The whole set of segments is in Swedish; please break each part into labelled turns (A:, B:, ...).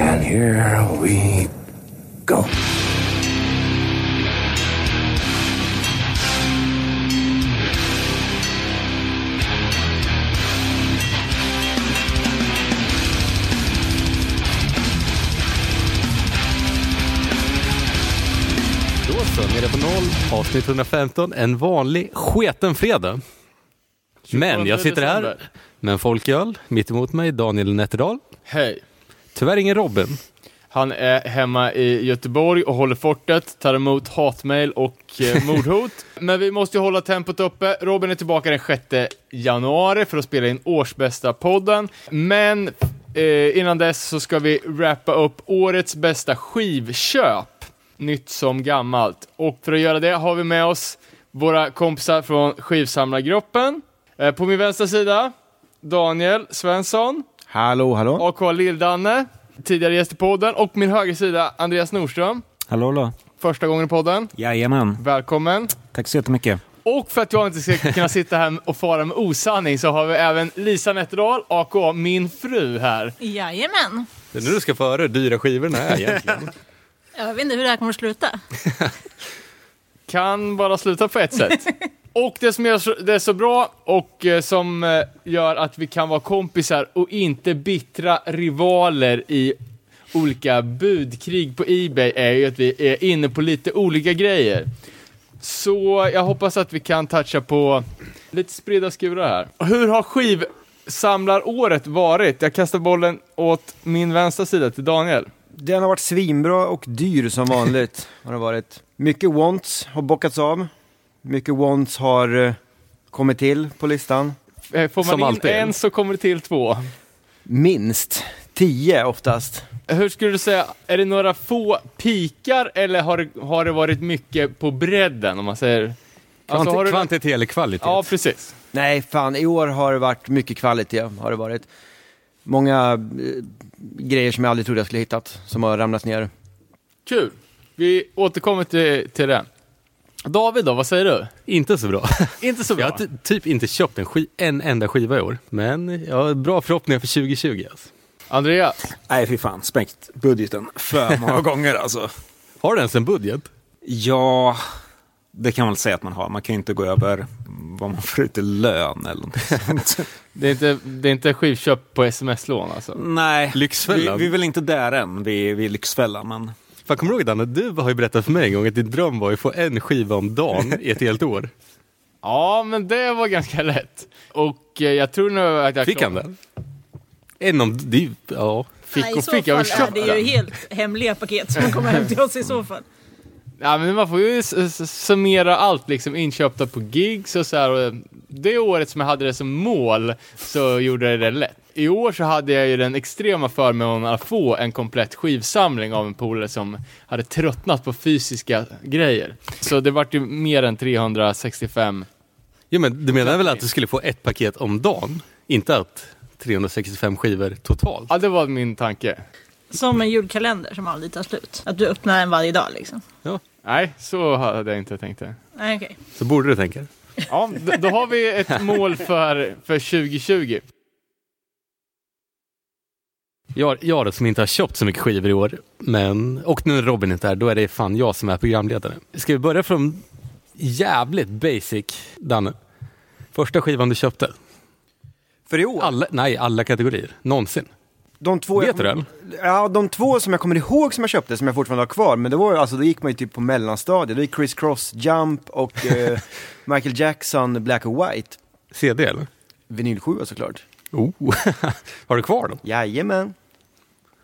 A: And here we go.
B: Då så, nere på noll, avsnitt 115, en vanlig sketen fredag. Men jag sitter här med en folköl, mitt emot mig Daniel Nätterdal.
C: Hej.
B: Tyvärr ingen Robin.
C: Han är hemma i Göteborg och håller fortet, tar emot hatmejl och eh, mordhot. Men vi måste ju hålla tempot uppe. Robin är tillbaka den 6 januari för att spela in årsbästa podden. Men eh, innan dess så ska vi wrappa upp årets bästa skivköp. Nytt som gammalt. Och för att göra det har vi med oss våra kompisar från skivsamlargruppen. Eh, på min vänstra sida, Daniel Svensson.
D: Hallå, hallå.
C: AK Lill-Danne, tidigare gäst i podden, och min högersida Andreas Nordström,
D: Hallå, hallå.
C: första gången i podden.
D: Jajamän.
C: Välkommen!
D: Tack så jättemycket.
C: Och för att jag inte ska kunna sitta här och fara med osanning så har vi även Lisa Nätterdal, AK, min fru här.
E: Jajamän.
B: Det är nu du ska hur dyra skivorna är egentligen.
E: Jag vet inte hur det här kommer att sluta.
C: Kan bara sluta på ett sätt. Och det som gör det så bra och eh, som eh, gör att vi kan vara kompisar och inte bittra rivaler i olika budkrig på Ebay är ju att vi är inne på lite olika grejer. Så jag hoppas att vi kan toucha på lite spridda skurar här. Hur har skivsamlaråret varit? Jag kastar bollen åt min vänstra sida till Daniel.
D: Den har varit svinbra och dyr som vanligt. har det varit. Mycket wants har bockats av. Mycket wants har eh, kommit till på listan.
C: Eh, Får
B: Som
C: man in
B: alltid.
C: en så kommer det till två.
D: Minst tio oftast.
C: Hur skulle du säga, är det några få pikar eller har det, har det varit mycket på bredden om man säger? Alltså,
B: Kvanti-
C: har du-
B: Kvantitet eller kvalitet?
C: Ja, precis.
D: Nej, fan, i år har det varit mycket kvalitet. Har det varit. Många eh, grejer som jag aldrig trodde jag skulle hittat, som har ramlat ner.
C: Kul. Vi återkommer till, till det. David då, vad säger du?
B: Inte så bra.
C: Inte så
B: Jag
C: bra.
B: har ty- typ inte köpt en, en enda skiva i år. Men jag har bra förhoppningar för 2020. Alltså.
C: Andreas?
F: Nej, fy fan. Spräckt budgeten för många gånger alltså.
B: Har du ens en budget?
F: Ja, det kan man väl säga att man har. Man kan ju inte gå över vad man får ut i lön eller något sånt.
C: Det är inte, det är inte skivköp på sms-lån alltså?
F: Nej, vi,
B: Lyxfällan.
F: vi är väl inte där än vid, vid Lyxfällan. Men
B: Fan, kommer du ihåg Danne, du har ju berättat för mig en gång att din dröm var att få en skiva om dagen i ett helt år.
C: Ja, men det var ganska lätt. Och eh, jag tror nu att jag...
B: Fick han det? En om... Det, ja.
C: Fick
E: Nej, I
C: och
E: så
C: fick, jag har
E: fall
C: ju
E: är det ju
C: den.
E: helt hemliga paket som kommer hem till oss i så fall.
C: Ja, men man får ju summera allt, liksom inköpta på gigs och så här. Och det året som jag hade det som mål så gjorde jag det lätt. I år så hade jag ju den extrema förmånen att få en komplett skivsamling av en polare som hade tröttnat på fysiska grejer. Så det vart ju mer än 365.
B: Jo, men du menar väl att du skulle få ett paket om dagen? Inte att 365 skivor totalt?
C: Ja, det var min tanke.
E: Som en julkalender som aldrig tar slut. Att du öppnar den varje dag liksom.
C: Nej, så hade jag inte tänkt det.
E: Nej, okej.
B: Så borde du tänka.
C: Ja, då, då har vi ett mål för, för 2020.
B: Jag, jag som inte har köpt så mycket skivor i år, men, och nu när Robin inte är här, då är det fan jag som är programledare. Ska vi börja från jävligt basic, Danne? Första skivan du köpte?
D: För i år?
B: Alla, nej, alla kategorier. Någonsin.
D: De två
B: Vet du
D: kommer- Ja, de två som jag kommer ihåg som jag köpte, som jag fortfarande har kvar, men det var ju, alltså då gick man ju typ på mellanstadiet, det är Chris Cross Jump och eh, Michael Jackson Black and White.
B: CD eller?
D: Vinyl 7 såklart.
B: Oh. har du kvar dem?
D: Jajamän.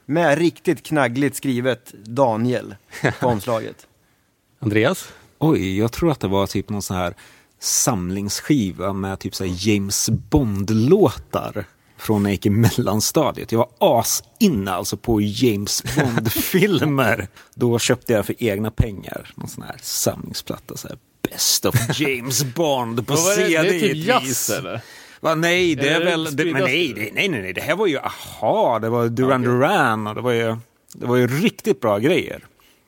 D: Med riktigt knaggligt skrivet Daniel på omslaget.
B: Andreas?
F: oj, jag tror att det var typ någon sån här samlingsskiva med typ så här James Bond-låtar från när jag gick i mellanstadiet. Jag var asinne alltså på James Bond-filmer. Då köpte jag för egna pengar någon sån här samlingsplatta. Så här, Best of James Bond på
C: var det?
F: CD
C: Det är typ jazz eller?
F: Va, nej, det
C: Är
F: väl... Det, men nej, det, nej, nej, nej, det här var ju aha, det var Duran
C: Okej.
F: Duran och det var ju, det var ju riktigt bra grejer.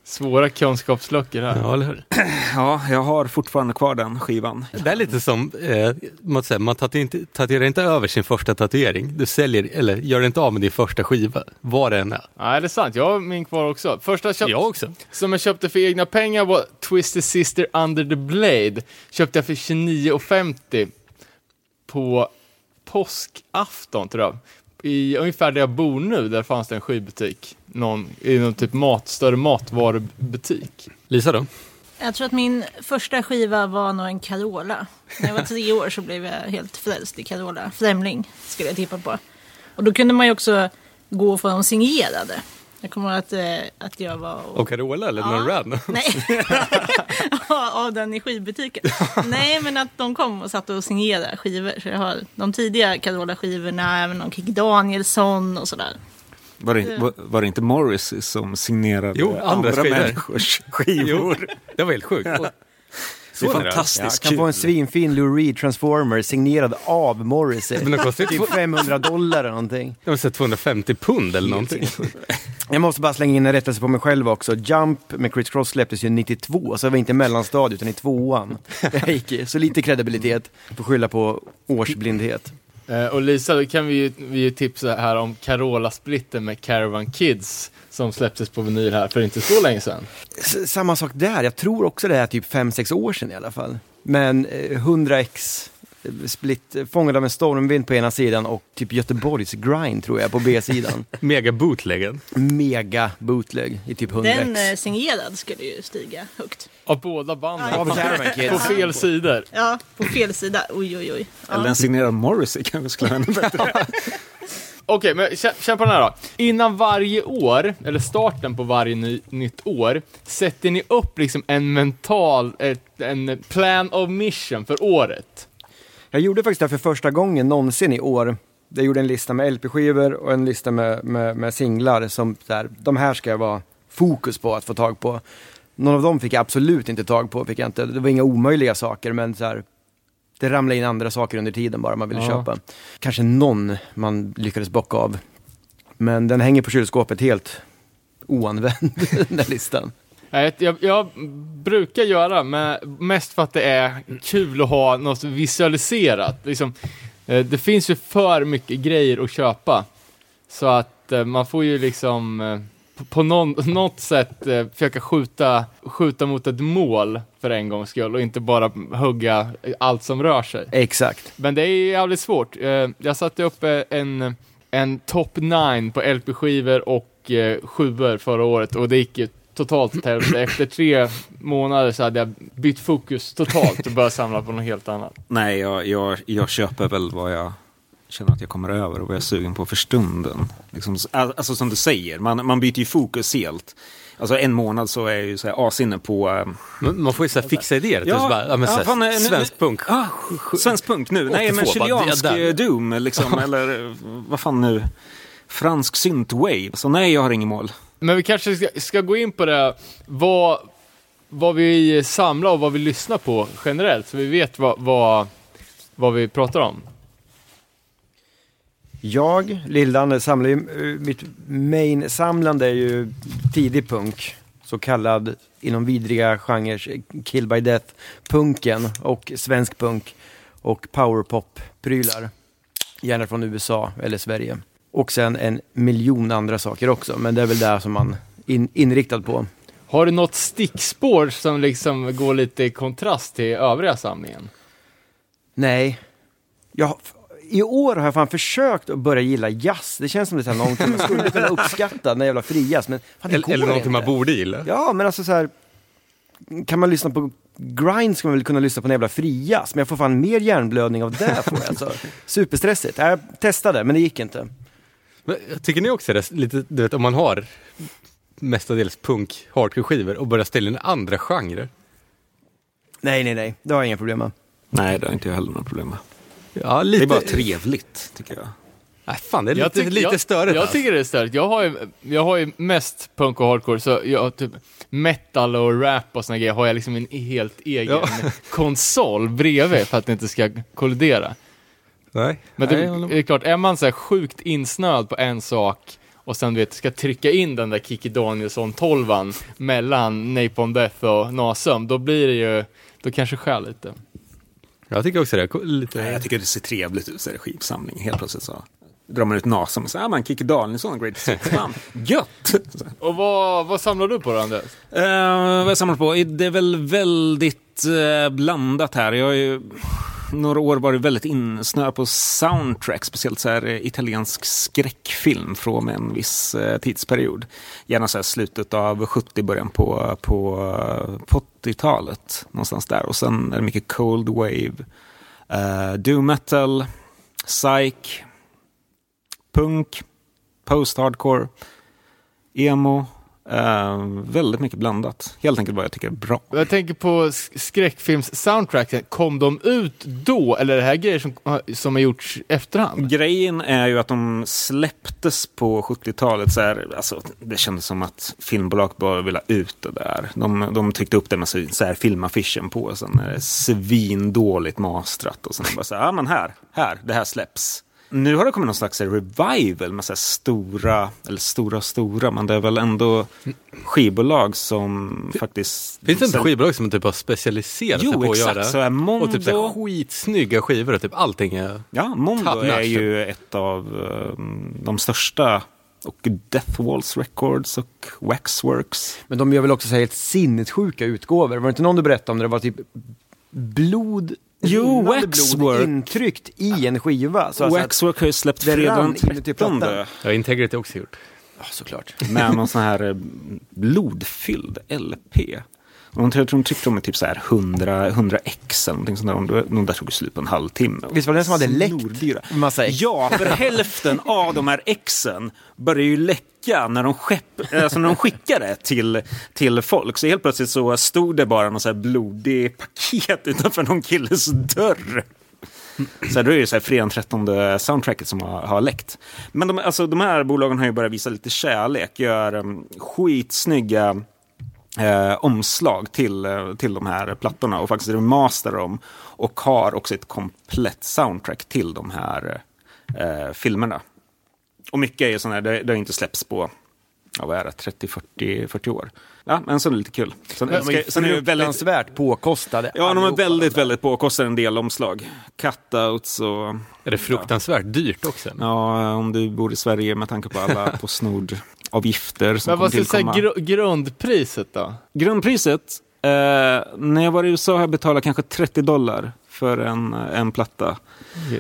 C: Svåra kunskapsluckor här.
B: Ja, eller hur?
F: Ja, jag har fortfarande kvar den skivan.
B: Det är lite som, eh, man, säger, man tatuerar inte, tatuerar inte över sin första tatuering. Du säljer, eller gör inte av med din första skiva, vad det än är.
C: Nej, det är sant. Jag har min kvar också. Första köpt,
B: Jag också.
C: som jag köpte för egna pengar var Twisted Sister Under the Blade. Köpte jag för 29,50 på påskafton, tror jag. I ungefär där jag bor nu, där fanns det en skivbutik. Någon, I någon typ mat, större matvarubutik.
B: Lisa då?
E: Jag tror att min första skiva var nog en Carola. När jag var tre år så blev jag helt frälst i Carola. Främling skulle jag tippa på. Och då kunde man ju också gå och få dem signerade. Jag kommer ihåg att, eh, att jag var och...
B: Och Carola eller någon random?
E: Nej, Ja, av den i skivbutiken. Nej, men att de kom och satt och signerade skivor. Så jag har de tidiga Carola-skivorna, även någon Kick Danielsson och sådär.
F: Var det, var, var det inte Morris som signerade
B: Jo, andra
F: andra,
B: skivor.
F: människors skivor?
B: Det var helt sjukt. Och- Så är det.
D: Jag
F: fantastiskt
D: kan få en
F: kul.
D: svinfin Lou Reed Transformer signerad av Morrissey.
B: Men de kostar ju
D: Typ
B: två-
D: 500 dollar eller någonting.
B: de har sett 250 pund eller någonting.
D: Jag måste bara slänga in en rättelse på mig själv också. Jump med Chris Cross släpptes ju 92, så det var inte mellanstadiet utan i tvåan. Gick i. Så lite kredibilitet, får skylla på årsblindhet.
C: Eh, och Lisa, då kan vi ju, vi ju tipsa här om Carola-splitten med Caravan Kids som släpptes på vinyl här för inte så länge sedan.
D: S- samma sak där, jag tror också det är typ 5-6 år sedan i alla fall. Men eh, 100x eh, split, eh, fångad av en stormvind på ena sidan och typ Göteborgs grind tror jag på B-sidan.
B: Mega bootleggen.
D: Mega bootleg i typ 100x.
E: Den eh, signerad skulle ju stiga högt.
C: Av båda banden.
D: Caravan Kids.
C: På fel sidor.
E: Ja, på fel sida. Oj, oj, oj. Ja.
F: Eller en signerad Morrissey kanske skulle vara ännu bättre.
C: Okej, men känn på den här då. Innan varje år, eller starten på varje ny, nytt år, sätter ni upp liksom en mental, ett, en plan of mission för året.
D: Jag gjorde faktiskt det för första gången någonsin i år. Jag gjorde en lista med LP-skivor och en lista med, med, med singlar som där, de här ska jag vara fokus på att få tag på. Någon av dem fick jag absolut inte tag på, fick jag inte. det var inga omöjliga saker men så här, det ramlade in andra saker under tiden bara man ville
C: Ja.
D: köpa. Kanske någon man lyckades bocka av. Men den hänger på kylskåpet helt oanvänd, den där listan.
C: Jag, jag, brukar göra, med, mest för att det är kul att ha något visualiserat. Liksom, eh, det finns ju för mycket grejer att köpa. Så att eh, man får ju liksom eh, på, någon, något sätt eh, försöka skjuta, skjuta mot ett mål för en gångs skull och inte bara hugga allt som rör sig.
D: Exakt.
C: Men det är jävligt svårt. Eh, Jag satte upp eh, en, en top 9 på LP-skivor och eh, sjuor förra året och det gick ju totalt åt helvete. Efter tre månader så hade jag bytt fokus totalt och börjat samla på något helt annat.
F: Nej, jag, jag, jag köper väl vad jag känner att jag kommer över och vad jag är sugen på för stunden. Liksom, all- alltså som du säger, man, man byter ju fokus helt. Alltså en månad så är jag ju så här asinne på... eh,
B: Men Man får ju så här fixa idéer.
F: Ja,
B: Ja, så bara, ja, men
F: ja,
B: så här,
F: fan, nu-
B: svensk punk.
F: Ah, svensk punk nu. Nej, men
B: 82,
F: chilensk eh, doom liksom. eller eh, vad fan nu. Fransk synthwave. Så nej, jag har inget mål.
C: Men vi kanske ska, ska gå in på det, vad, vad vi samlar och vad vi lyssnar på generellt, så vi vet vad, vad, vad vi pratar om.
D: Jag, Lillan, samlar ju, eh, mitt main-samlande är ju tidig punk. Så kallad inom vidriga genrer, kill by death, punken och svensk punk och powerpop-prylar. Gärna från USA eller Sverige. Och sen en miljon andra saker också, men det är väl det som man in, inriktad på.
C: Har du något stickspår som liksom går lite i kontrast till övriga samlingen?
D: Nej. Jag, I år har jag fan försökt att börja gilla jazz. Det känns som det är någonting man skulle kunna uppskatta, den jävla frijazz. Men fan, det
B: Eller,
D: går
B: eller någonting
D: inte.
B: man borde gilla.
D: Ja, men alltså så här. Kan man lyssna på grind ska man väl kunna lyssna på en jävla frijazz. Men jag får fan mer hjärnblödning av det. Får jag, alltså. Superstressigt. Jag testade, men det gick inte.
B: Men, tycker ni också det? Lite, du vet, om man har mestadels punk, hardcore-skivor och börjar ställa in andra genrer.
D: Nej, nej, nej. Det har jag inga problem med.
F: Nej, det har inte jag heller några problem med.
B: Ja,
F: Det
B: lite.
F: är bara trevligt, tycker jag.
B: Nej, fan, det är
C: Jag
B: lite,
C: tycker-
B: lite
C: jag,
B: störigt.
C: Jag
B: alltså.
C: tycker det är störigt. Jag har ju, jag har ju mest punk och hardcore, så jag typ metal och rap och såna grejer har jag liksom en helt egen
B: Ja.
C: konsol bredvid för att det inte ska kollidera.
B: Nej,
C: Men
B: Nej,
C: det,
B: jag med.
C: det är klart, är man så här sjukt insnöad på en sak och sen vet, ska trycka in den där Kikki Danielsson 12 mellan Napalm Death och Nasum, då blir det ju, då kanske skär lite.
B: Jag tycker också det. Lite...
F: Nej, jag tycker det ser trevligt ut, så är det skivsamling. Helt plötsligt så drar man ut nasen och säger, ja man Kikki Danielsson, Great Six, fan, gött!
C: Och vad, vad samlar du på då, Anders?
F: Uh, vad jag samlar på? Det är väl väldigt uh, blandat här. Jag har ju några år varit väldigt insnöad på soundtrack, speciellt så här eh, italiensk skräckfilm från en viss eh, tidsperiod. Gärna så här slutet av 70, början på, på, eh, på 80-talet, någonstans där. Och sen är det mycket cold wave, eh, doom metal, psych, punk, post-hardcore, emo. Eh, väldigt mycket blandat. Helt enkelt vad jag tycker är bra.
C: Jag tänker på sk- skräckfilms-soundtracken, kom de ut då, eller är det här grejer som, som har gjorts efterhand?
F: Grejen är ju att de släpptes på 70-talet. Så här, alltså, det kändes som att filmbolag bara ville ut det där. De, de tryckte upp det med så här, filmaffischen på. Sen är det svindåligt mastrat. Och sen bara så här, ja men här, här, det här släpps. Nu har det kommit någon slags revival med så här stora, eller stora stora, men det är väl ändå skivbolag som faktiskt...
B: Finns det inte skivbolag som typ har specialiserat sig på att
F: exakt.
B: göra?
F: Så är Mondo...
B: Och typ så här skitsnygga skivor och typ allting är...
F: Ja, Mondo är ju ett av eh, de största. Och Death Walls Records och Waxworks.
D: Men de gör väl också så här helt sinnessjuka utgåvor. Var det inte någon du berättade om det? Det var typ blod,
F: Jo, Waxwork.
D: intryckt i en skiva. Så alltså
F: Waxwork har ju släppt
D: det
F: fredag
D: rann
F: den
D: inuti
F: 13
D: plattan.
B: Ja, Integrity har också gjort.
D: ja, såklart.
F: med någon sån här eh, blodfylld LP. Jag tror de tryckte med typ så här 100, 100 x eller någonting sånt där. De, där tog slut på en halvtimme.
D: Visst var det den som hade läckt? Massa ex.
F: Ja, för hälften av de här exen börjar ju läcka när de, skepp, alltså när de skickar det till, till folk. Så helt plötsligt så stod det bara någon så här blodig paket utanför någon killes dörr. Så då är det så här fredagen 13 soundtracket som har, har läckt. Men de, alltså, de här bolagen har ju börjat visa lite kärlek, gör um, skitsnygga eh, omslag till, eh, till de här plattorna och faktiskt remasterar dem. Och har också ett komplett soundtrack till de här eh, filmerna. Och mycket är sådana här, det, det har inte släppts på, ja, vad är det, 30, 40, 40 år. Ja, men så är det lite kul. Sen,
D: De
F: ska, sen är det väldigt,
D: påkostade.
F: ja, de är väldigt, väldigt påkostade en del omslag. Cutouts och
B: Är det fruktansvärt dyrt också?
F: Ja, om du bor i Sverige med tanke på alla Postnord-avgifter som
C: Men vad ska gr- grundpriset då?
F: Grundpriset, eh, när jag var i USA har jag betalat kanske 30 dollar för en, en platta.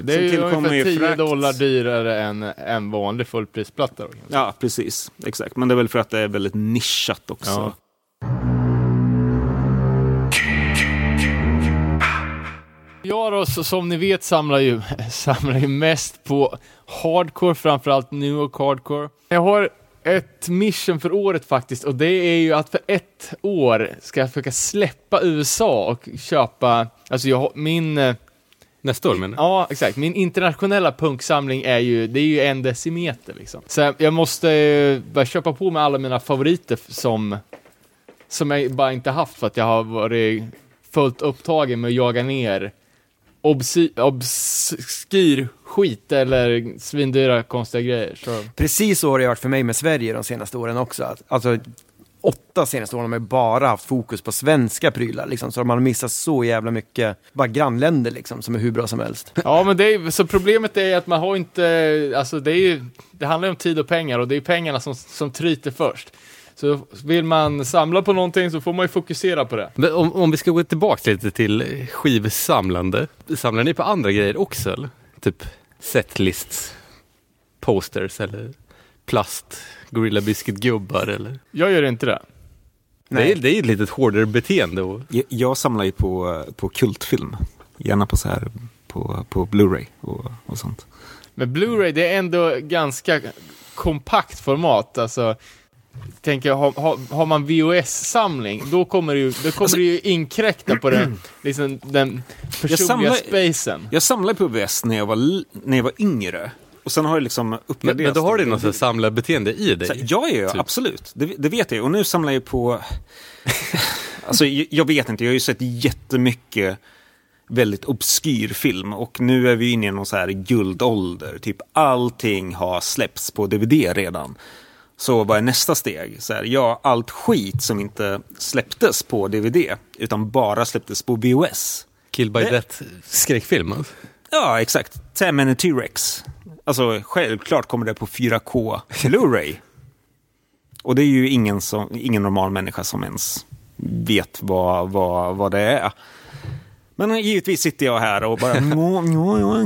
C: Det är ju ungefär
F: ju
C: 10
F: frakt.
C: dollar dyrare än en vanlig fullprisplatta. Då.
F: Ja, precis. Exakt. Men det är väl för att det är väldigt nischat också.
C: Ja. Jag då, som ni vet, samlar ju, samlar ju mest på hardcore, framförallt New York hardcore. Jag har ett mission för året faktiskt, och det är ju att för ett år ska jag försöka släppa USA och köpa, alltså jag har, min, eh,
B: Nästa år menar du?
C: ja exakt, min internationella punksamling är ju, det är ju en decimeter liksom. Så jag- måste bara köpa på mig alla mina favoriter som, som jag bara inte haft för att jag har varit fullt upptagen med att jaga ner obskyr skit eller svindyra konstiga grejer. Så.
D: Precis så har det varit för mig med Sverige de senaste åren också. Alltså, åtta senaste åren har man bara haft fokus på svenska prylar. Liksom, så man har missat så jävla mycket, bara grannländer liksom, som är hur bra som helst.
C: Ja, men det är, så problemet är att man har inte, alltså det är ju, det handlar ju om tid och pengar och det är pengarna som, som tryter först. Så vill man samla på någonting så får man ju fokusera på det.
B: Men Om, om vi ska gå tillbaka lite till skivsamlande. Samlar ni på andra grejer också? Eller? Typ setlists, posters eller plast, Gorilla Biscuit-gubbar eller?
C: Jag gör inte det.
B: Det är, det är ju ett litet hårdare beteende. Och,
F: Jag, jag samlar ju på, på kultfilm. Gärna på så här på, på Blu-ray och, och sånt.
C: Men Blu-ray, det är ändå ganska kompakt format. Alltså, tänker jag, har, har, har man VHS-samling, då kommer det ju, då kommer det ju inkräkta på den, liksom, den personliga
F: samlar-
C: spacen.
F: Jag samlade på VS när jag var, när jag var yngre. Och sen har jag liksom
B: men,
F: uppgraderat.
B: men då har du något sånt samlarbeteende i dig.
F: Så ja, ja
B: Typ.
F: absolut. Det, det vet jag. Och nu samlar jag på... alltså, jag, jag vet inte. Jag har ju sett jättemycket väldigt obskyr film. Och nu är vi inne i någon så här guldålder. Typ allting har släppts på DVD redan. Så vad är nästa steg? Så här, ja, allt skit som inte släpptes på DVD utan bara släpptes på VHS.
B: Kill by
F: Det-
B: Death skräckfilm. alltså.
F: Ja, exakt. Ten and T-Rex. Alltså, självklart kommer det på 4K Blu-ray. Och det är ju ingen, som, ingen normal människa som ens vet vad, vad, vad det är. Men givetvis sitter jag här och bara, ja, ja, ja,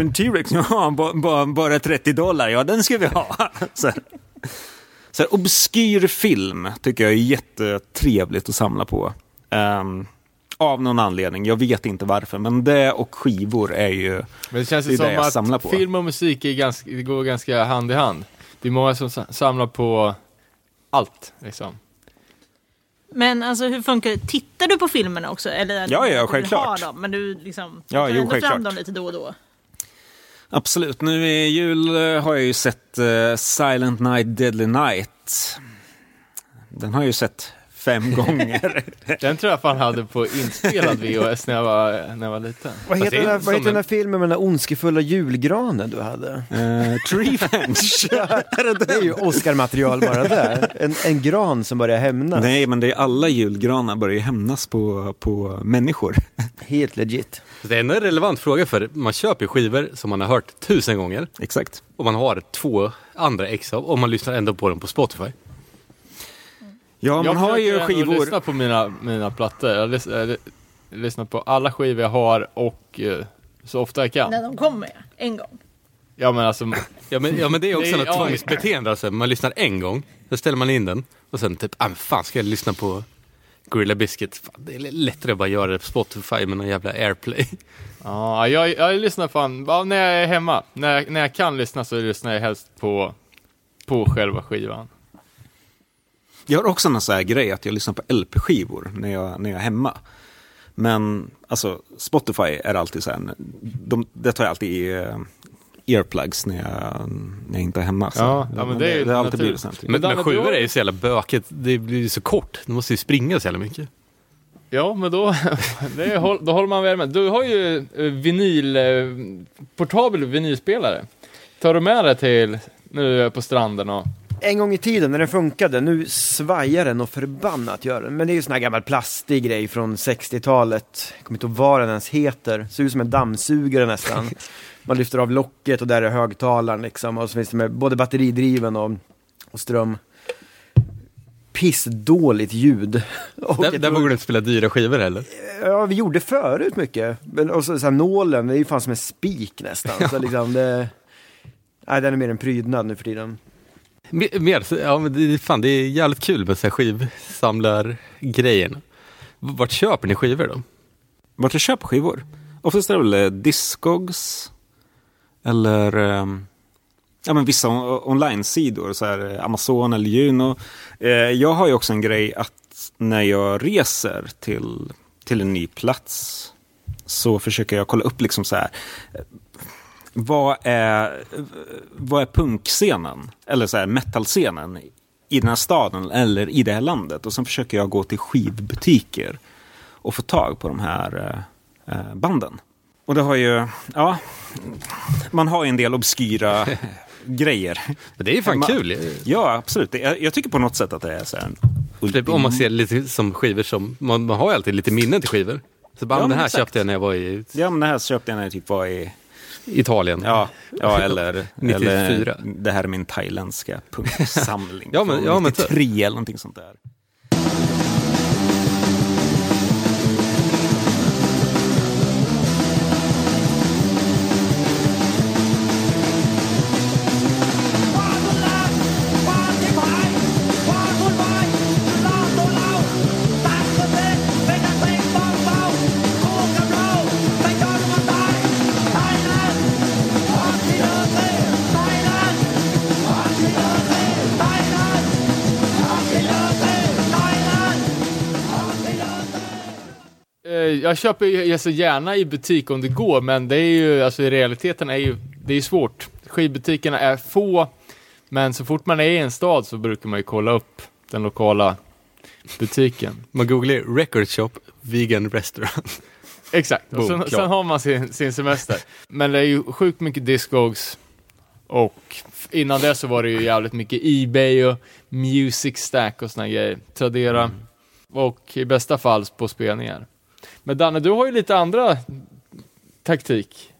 F: en T-Rex, ja, ba- ba- bara 30 dollar, ja den ska vi ha. Så. Så här, obskyr film tycker jag är jättetrevligt att samla på. Ehm, av någon anledning, jag vet inte varför, men det och skivor är ju...
C: Men det känns
F: Det det jag
C: som
F: samlar
C: att
F: på.
C: film och musik är ganska, går ganska hand i hand. Det är många som sa- samlar på allt, liksom.
E: Men alltså hur funkar det? Tittar du på filmerna också? Eller
F: Ja, ja, självklart.
E: Dem, men du liksom
F: Ja,
E: tar
F: jo,
E: ändå
F: självklart.
E: fram dem lite då och då?
F: Absolut, nu i jul eh, har jag ju sett eh, Silent Night Deadly Night. Den har jag ju sett fem gånger.
C: Den tror jag fan hade på inspelad VHS när jag var, när jag var liten.
D: Vad heter, den, här, vad heter den
B: en-
D: här filmen med den här ondskefulla julgranen du hade?
F: uh, Treevenge.
D: Det är ju Oscar-material bara där. En, en gran som börjar hämnas.
F: Nej, men det är alla julgranar börjar ju hämnas på, på människor.
D: Helt legit.
B: Det är en relevant fråga för man köper ju skivor som man har hört tusen gånger
F: Exakt.
B: och man har två andra ex av och man lyssnar ändå på dem på Spotify.
F: Ja, man
C: jag
F: har ju skivor.
C: lyssna på mina, mina plattor. Jag lys, jag lyssnar på alla skivor jag har och eh, så ofta jag kan.
E: När de kommer, en gång.
C: Ja men alltså,
B: Ja men, ja, men det är också
C: Det är-
B: något
C: ja.
B: tvångsbeteende. Alltså. Man lyssnar en gång, så ställer man in den och sen typ, ah, fan ska jag lyssna på Gorilla Biscuit? Fan, det är lättare att bara göra det på Spotify med någon jävla airplay.
C: ja, jag, jag lyssnar fan, ja, när jag är hemma. När jag, när jag kan lyssna så lyssnar jag helst på, på själva skivan.
F: Jag har också en sån här grej att jag lyssnar på LP-skivor när jag, när jag är hemma. Men alltså Spotify är alltid så här, de, det tar jag alltid i uh, earplugs när jag, när jag inte är hemma. Så
C: Ja, ja, men det är ju
F: det har alltid
C: naturligt.
F: blivit så. här.
B: Men,
C: Men
B: men
C: du har-
B: är ju så jävla bökigt, det blir ju så kort. Du måste ju springa så jävla mycket.
C: Ja, men då, det är, då håller man värmen. Du har ju eh, vinyl, eh, portabel vinylspelare. Tar du med det till nu på stranden och...
D: En gång i tiden när den funkade, nu svajar den och förbannat gör den. Men det är ju sån här gammal plastig grej från 60-talet. Jag kommer inte ihåg vad den ens heter. Ser ut som en dammsugare nästan. Man lyfter av locket och där är högtalaren liksom. Och så finns det med både batteridriven och, och ström. Pissdåligt ljud. Och
B: Där, där vågar du inte spela dyra skivor heller.
D: Ja, vi gjorde förut mycket. Men, och så, så här, nålen, det är ju fan som en spik nästan. Så liksom det... Nej, den är mer en prydnad nu för tiden.
B: Mer, ja men det, fan, det är jävligt kul med så här skivsamlargrejerna. Vart köper ni skivor då?
F: Vart jag köper skivor? Oftast är det väl eh, Discogs. Eller ehm, ja, men vissa on- online-sidor. Så här, eh, Amazon eller Juno. Eh, jag har ju också en grej att när jag reser till, till en ny plats. Så försöker jag kolla upp liksom så här. Vad är, vad är punkscenen? Eller så här metalscenen i den här staden eller i det här landet. Och sen försöker jag gå till skivbutiker och få tag på de här eh, eh, banden. Och det har ju, ja, man har ju en del obskyra grejer.
B: Men det är ju fan
F: Ma-
B: kul.
F: Ja, absolut. Det- Jag, jag tycker på något sätt att det är så här
B: Typ, om man ser lite som skivor som, man, man har ju alltid lite minnen till skivor. Så bara,
F: Ja, men
B: här
F: exakt.
B: köpte jag när jag var i
F: Ja, men det här köpte jag när jag typ var i,
B: Italien.
F: ja, ja eller,
B: 94.
F: eller det här är min thailändska punksamling.
B: Ja, men- ja, men så-
F: 93 eller någonting sånt där.
C: Jag köper ju alltså gärna i butik om det går, men det är ju, alltså i realiteten är ju, det är svårt. Skivbutikerna är få, men så fort man är i en stad så brukar man ju kolla upp den lokala butiken.
B: Man googlar record shop, vegan restaurant.
C: Exakt, och sen, sen har man sin, sin semester. Men det är ju sjukt mycket Discogs och innan det så var det ju jävligt mycket Ebay och Music Stack och såna grejer. Tradera
B: Mm.
C: och i bästa fall på spelningar. Men Danne, du har ju lite andra taktik.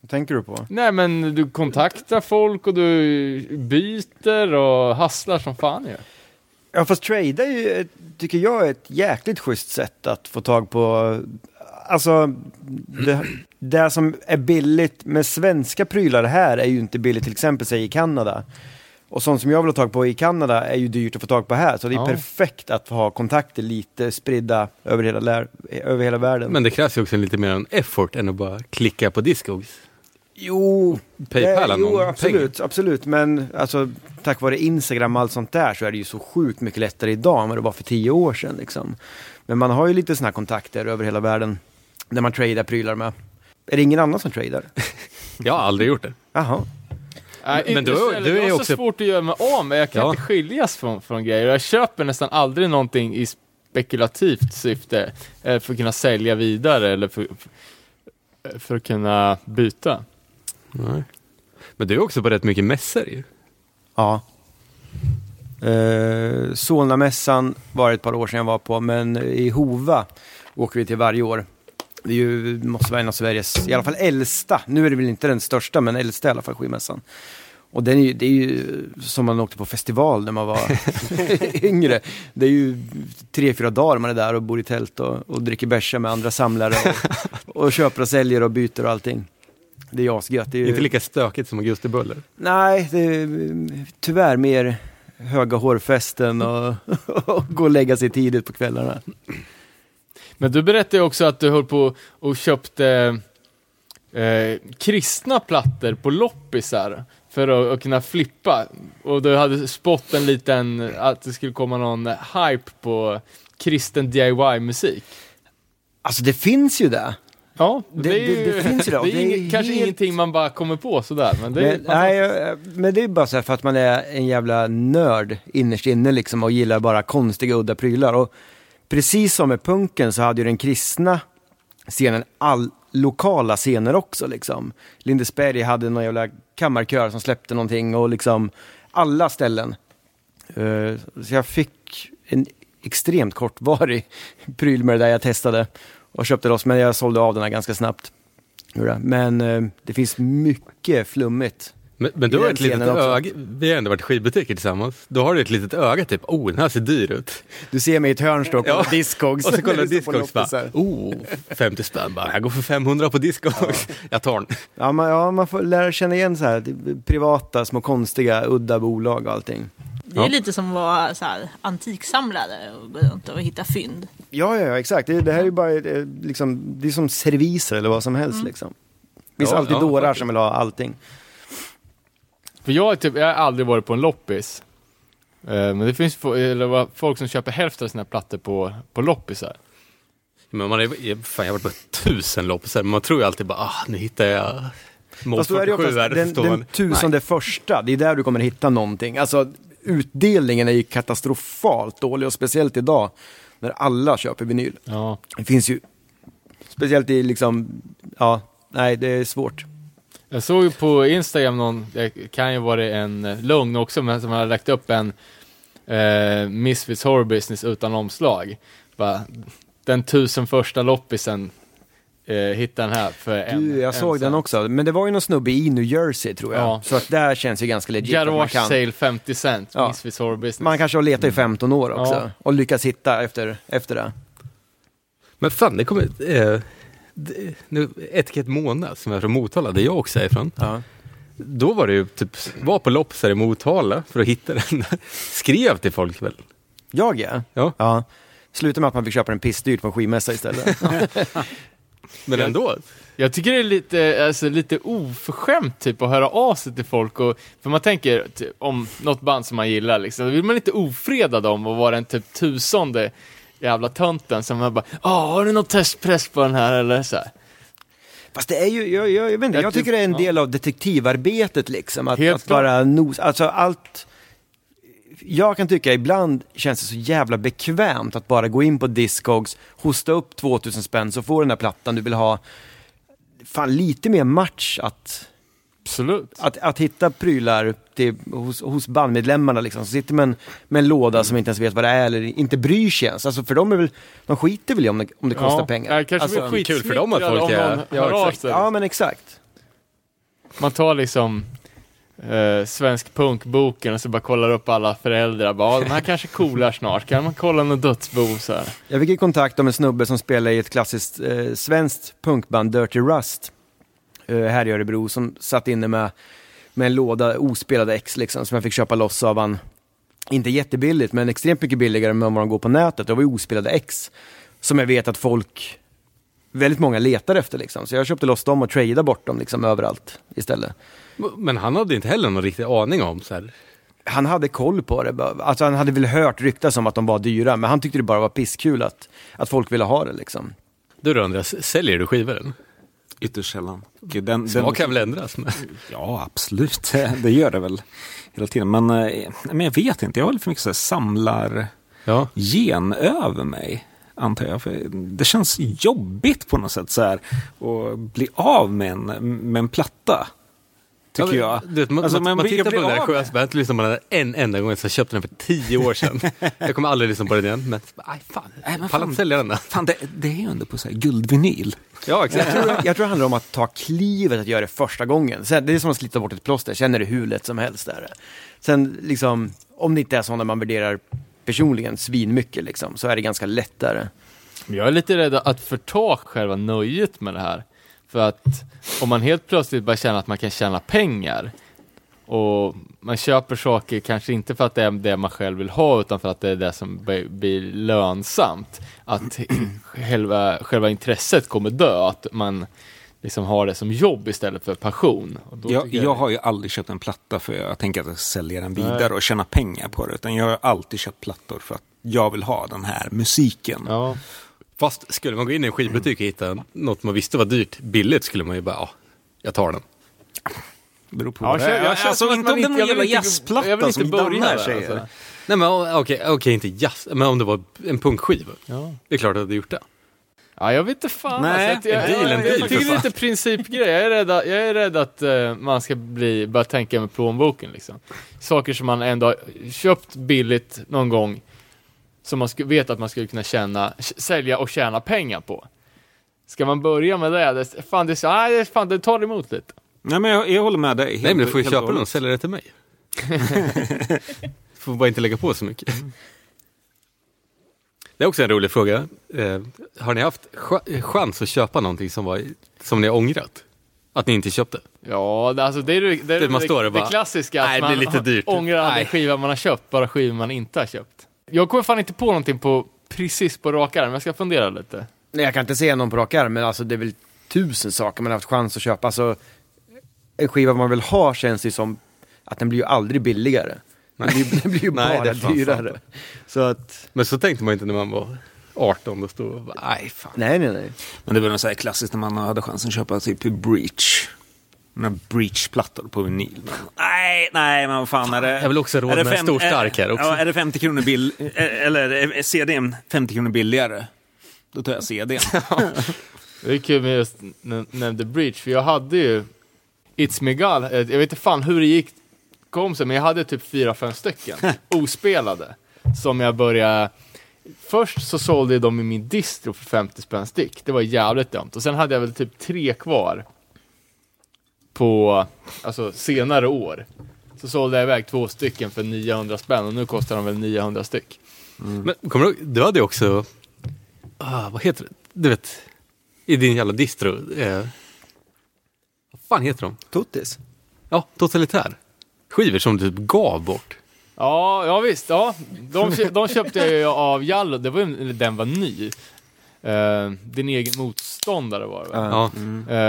D: Vad tänker du på?
C: Nej men du kontaktar folk och du byter och hasslar som fan ju.
D: Ja, fast trade är ju, tycker jag, är ett jäkligt schysst sätt att få tag på, alltså, det, det som är billigt med svenska prylar här är ju inte billigt, till exempel säg i Kanada. Och sånt som jag vill ha tag på i Kanada är ju dyrt att få tag på här, så det är
C: Ja.
D: perfekt att ha kontakter lite spridda över hela, lär, över hela världen.
B: Men det krävs ju också lite mer en effort än att bara klicka på Discogs.
D: Jo,
B: Paypala
D: det- jo absolut, absolut. Men alltså, tack vare Instagram och allt sånt där så är det ju så sjukt mycket lättare idag än vad det var för tio år sedan. Liksom. Men man har ju lite sådana kontakter över hela världen där man tradar prylar med. Är det ingen annan som tradar?
B: Jag har aldrig gjort det.
D: Jaha.
C: Nej,
B: Men du- du
C: eller
B: är
C: jag har så
B: också-
C: svårt att göra mig av med, jag kan
B: Ja.
C: inte skiljas från, från grejer. Jag köper nästan aldrig någonting i spekulativt syfte eh, för att kunna sälja vidare eller för, för, för att kunna byta.
B: Nej. Men du är också på rätt mycket mässor ju.
D: Ja. Eh, Solnamässan var det ett par år sedan jag var på, men i Hova åker vi till varje år. Det är ju, måste vara en av Sveriges, i alla fall äldsta, nu är det väl inte den största, men äldsta i alla fall skivmässan. Och den är ju, det är ju som man åkte på festival när man var yngre. Det är ju tre, fyra dagar man är där och bor i tält och, och dricker bärsa med andra samlare och, och köper och säljer och byter och allting. Det är asgött. Det är ju...
B: Inte lika stökigt som Augusti Buller.
D: Nej, det är tyvärr mer höga hårfästen och, och gå och lägga sig tidigt på kvällarna.
C: Men du berättade ju också att du höll på och köpte eh, kristna plattor på loppisar för att, att kunna flippa. Och du hade spått en liten, att det skulle komma någon hype på kristen DIY-musik.
D: Alltså det finns ju det.
C: Ja,
D: Det-
C: det, är
D: det-
C: ju,
D: det finns ju det,
C: det är
D: det är
C: kanske
D: helt-
C: ingenting man bara kommer på sådär, men det är
D: Men, nej, jag- men det är bara så för att man är en jävla nörd innerst inne liksom och gillar bara konstiga udda prylar. Och precis som med punken så hade ju den kristna scenen all lokala scener också liksom. Lindesberg hade någon jävla kammarkör som släppte någonting och liksom alla ställen. Eh, så jag fick en extremt kortvarig pryl med det där jag testade och köpte loss, men jag sålde av den här ganska snabbt. Men eh, det finns mycket flummigt.
B: Men, men du har ett litet öga. Vi har ändå varit skivbutiker tillsammans. Då har du ett litet öga typ. Oh, den här ser dyr ut.
D: Du ser mig i ett hörn stå och kolla
B: Ja.
D: Discogs.
B: Och så kollar du Discogs bara. Oh, 50 spänn bara. Jag går för 500 på Discogs. Jag tar den.
D: Ja, man, ja, man får lära känna igen så här privata, små konstiga, udda bolag och allting.
E: Det är
B: Ja.
E: lite som att vara så här, antiksamlare och gå runt och hitta fynd.
D: Ja, ja, ja exakt. Det, det här är ju bara eh, liksom, det är som serviser eller vad som helst liksom. Det finns
B: Ja,
D: alltid
B: ja,
D: dårar
B: faktiskt.
D: som vill ha allting.
C: För jag, typ, jag har aldrig varit på en loppis. Eh, men det finns fo- eller, vad- folk som köper hälften av sina plattor på, på loppisar.
B: Men man är, fan, jag har varit på tusen loppisar. men Man tror ju alltid bara, ah, nu hittar jag
D: det
B: 47
D: oftast
B: här.
D: den, den
B: man-
D: tusende första, det är där du kommer hitta någonting. Alltså utdelningen är ju katastrofalt dålig och speciellt idag när alla köper vinyl.
C: Ja.
D: Det finns ju, speciellt i liksom, ja, nej det är svårt.
C: Jag såg ju på Instagram någon, det kan ju vara en eh, lögn också, men som hade lagt upp en eh, Misfits Horror Business utan omslag. Bara, den tusen första loppisen eh, hittade den här för en.
D: Du, jag
C: en
D: såg den
C: cent.
D: också, men det var ju någon snubbe i New Jersey tror jag.
C: Ja.
D: Så att där känns ju ganska legit
C: Garage
D: kan.
C: Sale 50 cent,
D: Ja.
C: Misfits Horror Business.
D: Man kanske har letat i 15 år också
C: Ja.
D: och lyckats hitta efter, efter det.
B: Men fan, det kommer... Eh, nu, etikett Mona, som är från Motala, där jag också är ifrån.
D: Ja.
B: Då var det ju typ, var på loppisar i Motala för att hitta den. Skrev till folk väl?
D: Jag ja.
B: Ja,
D: ja. Slutade med att man fick köpa den pissdyrt på en skivmässa istället.
B: men ändå.
C: Jag tycker det är lite, alltså, lite oförskämt typ att höra av sig till folk och, för man tänker typ, om något band som man gillar liksom, då vill man inte ofreda dem och vara den typ tusende jävla tönten som bara, ah har du någon testpress på den här eller så här.
D: Fast det är ju, jag, jag, jag inte,
C: Jag
D: tycker det är en del av detektivarbetet liksom. Att, att bara nos, alltså allt jag kan tycka ibland känns det så jävla bekvämt att bara gå in på Discogs, hosta upp 2000 spänn så får du den där plattan du vill ha. Fan, lite mer match att,
C: Absolut.
D: att, att hitta prylar till, hos, hos bandmedlemmarna liksom. Som sitter med en, med en låda som inte ens vet vad det är eller inte bryr sig ens. Alltså för dem är väl, de skiter väl i om det, om det kostar pengar.
C: Jag kanske
D: Alltså,
C: blir
B: kul för dem att folk är- ja, exakt.
D: Ja men exakt.
C: Man tar liksom eh, Svensk punkboken och så bara kollar upp alla föräldrar. Bara, "Ja, de här kanske coolar snart. Kan man kolla något dödsbo så här?
D: Jag fick ju kontakt om en snubbe som spelar i ett klassiskt eh, svenskt punkband, Dirty Rust, här i Örebro, som satt inne med, med en låda ospelade ex liksom, som jag fick köpa loss av han. Inte jättebilligt, men extremt mycket billigare än vad de går på nätet. Det var ju ospelade ex, som jag vet att folk, väldigt många letar efter liksom. Så jag köpte loss dem och tradade bort dem liksom överallt istället.
B: Men han hade inte heller någon riktig aning om så här.
D: Han hade koll på det, alltså han hade väl hört ryktas om att de var dyra, men han tyckte det bara var pisskul att, att folk ville ha det liksom.
B: Du då Andreas, säljer du skivor?
F: Ytterst sällan. Den, den,
B: Smak kan väl ändras? Men...
F: Ja, absolut. Det gör det väl hela tiden. Men, eh, men jag vet inte, jag har lite mycket så här samlar
B: Ja.
F: gen över mig. Antar jag. För det känns jobbigt på något sätt så här. Att bli av med en, med en platta. Tycker jag.
B: Du vet, man,
F: Alltså,
B: man, man tittar
F: jag
B: på den där sjöns band, lyssnar man en enda gång, så jag köpte den för tio år sedan. jag kommer aldrig lyssna på den igen, men aj, fan,
F: Nej, men fan.
B: inte sälja den.
F: Fan, det, det är ju ändå på så här guldvinyl.
B: Ja,
D: Jag
B: exakt.
D: tror, jag tror det handlar om att ta klivet att göra det första gången. Sen, det är som att slita bort ett plåster, sen är det hur lätt som helst. Där. Sen liksom, om det inte är sådana man värderar personligen svinmycket liksom, så är det ganska lätt där.
C: Men Jag är lite rädd att förta själva nöjet med det här. För att om man helt plötsligt bara känner att man kan tjäna pengar och man köper saker kanske inte för att det är det man själv vill ha utan för att det är det som blir lönsamt. Att själva, själva intresset kommer dö, att man liksom har det som jobb istället för passion.
F: Jag,
C: tycker
F: jag har ju aldrig köpt en platta för jag tänker att jag sälja den vidare och tjäna pengar på det. Utan jag har alltid köpt plattor för att jag vill ha den här musiken.
C: Ja.
B: Fast skulle man gå in i en skivbutik och hitta något man visste var dyrt billigt skulle man ju bara, ja, jag tar den.
F: Beror på
C: Ja, jag- jag känner
F: alltså, inte om det är någon
C: jag vill
F: jävla
C: inte-
F: jazzplatta
C: jag vill inte
F: som
C: där,
F: säger.
C: alltså.
B: Nej men okej, okej, inte jazz, men om det var en punkskiva.
C: Ja.
B: Det är klart att jag hade gjort det.
C: Ja, jag vet inte fan.
F: Nej,
C: alltså, jag,
B: en deal,
C: jag,
B: en
C: jag,
B: deal,
C: jag tycker det är lite principgrej. Jag är rädd, att- jag är rädd att eh, man ska bli, börja tänka med plånboken liksom. Saker som man ändå har köpt billigt någon gång, som man vet att man skulle kunna tjäna, sälja och tjäna pengar på. Ska man börja med det? det fan, det, nej, det, fan, det tar emot lite.
F: Nej, men jag, jag håller med dig. helt-
B: Nej men du får ju köpa den och sälja det till mig. får bara inte lägga på så mycket. Det är också en rolig fråga. Eh, har ni haft ch- chans att köpa någonting som, var, som ni har ångrat? Att ni inte köpte?
C: Ja, det, alltså, det är, det, det,
B: Det man står och
C: det
B: bara,
C: klassiska, att
B: "Nej, det
C: man
B: blir lite dyrt."
C: ångrar aldrig
B: Nej.
C: skiva man har köpt, bara skivor man inte har köpt. Jag kommer fan inte på någonting på precis på rak arm, jag ska fundera lite.
D: Nej, jag kan inte säga någon på rak arm, men alltså det är väl tusen saker man har haft chans att köpa. Alltså, en skiva man vill ha känns ju som att den blir ju aldrig billigare. Den blir, den blir ju
B: Nej, det
D: bara
B: fan
D: dyrare. Så att,
B: Men så tänkte man inte när man var 18 och stod och bara, nej fan.
D: nej, nej, nej.
F: Men det var nog så här klassiskt när man hade chansen att köpa typ Breach. Några Breach-plattor på vinyl. Nej, nej, men vad fan är det?
B: jag vill också råd
F: är det
B: med en stor stark här
F: är-
B: också.
F: Ja, är det 50 kronor bill... Eller är CDn 50 kronor billigare? Då tar jag CDn.
C: Det är kul med just nämnde Breach, för jag hade ju It's Megal, eh, jag vet inte fan hur det gick, kom sig, men jag hade typ fyra, fem stycken ospelade. Som jag började, först så sålde jag dem i min distro för 50 spänn styck, det var jävligt dumt. Och sen hade jag väl typ tre kvar på, alltså senare år. Så sålde jag iväg två stycken för 900 spänn och nu kostar de väl 900 styck.
B: Men kommer du ihåg, du hade ju också, ah, vad heter det? Du vet, i din jävla distro. Eh, vad fan heter de?
D: Tuttis.
B: Ja, totalitär. Skivor som du typ gav bort.
C: Ja, ja visst. Ja. De, de köpte jag ju av Jallo, det var, ju- den var ny. Eh, din egen motståndare var det väl?
B: Ja.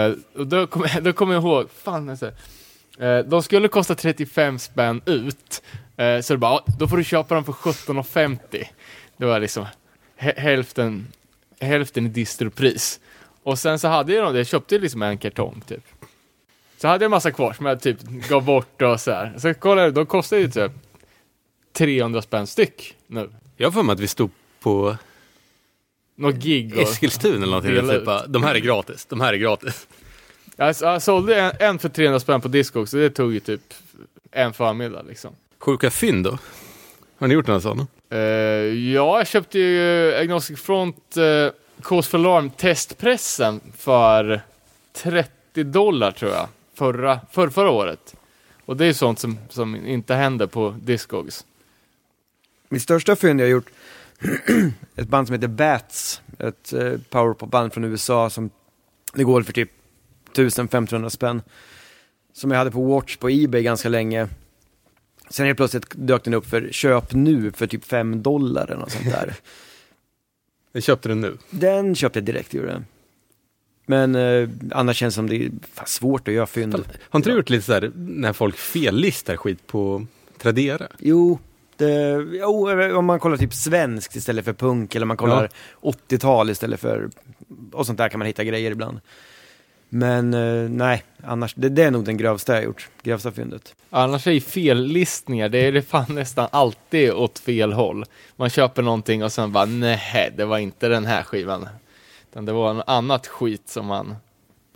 C: Eh, och då kommer jag, kommer jag ihåg, fan alltså, eh, de skulle kosta 35 spänn ut. Eh, så det bara, "Ja, då får du köpa dem för 17,50. Det var liksom hä- hälften, hälften i distropris. Och sen så hade jag dem, jag köpte liksom en kartong typ. Så hade jag en massa kvar som jag typ gav bort och så här. Så kollade jag, de kostade ju typ 300 spänn styck nu.
B: Jag har för mig att vi stod på
C: Något gig och...
B: Eskilstuna eller någonting. Typ, bara, de här är gratis, de här är gratis.
C: Jag, jag sålde en, en för 300 spänn på Discogs så det tog ju typ en förmiddag liksom.
B: Sjuka fynd då? Har ni gjort några sådana?
C: Eh, ja, jag köpte ju Agnostic Front uh, Cause for Alarm testpressen för 30 dollar tror jag, förra, för, förra året. Och det är ju sånt som, som inte händer på Discogs.
D: Mitt största fynd jag gjort, ett band som heter Bats, ett eh, powerpop-band från USA som det går för typ 1500 spänn. Som jag hade på Watch på Ebay ganska länge. Sen helt plötsligt dök den upp för köp nu för typ 5 dollar eller något sånt där.
B: Jag köpte den nu.
D: Den köpte jag direkt, gjorde jag. Men eh, annars känns det som det är svårt att göra fynd.
B: Har inte du gjort lite sådär när folk fellistar skit på Tradera?
D: Jo, det, jo, om man kollar typ svenskt istället för punk eller man kollar 80-tal istället för, och sånt där kan man hitta grejer ibland. Men eh, nej, annars, det, det är nog den grövsta jag gjort, grövsta fyndet.
C: Annars är ju fellistningar, det är det fan nästan alltid åt fel håll. Man köper någonting och sen bara nej, det var inte den här skivan. Utan det var något annat skit som man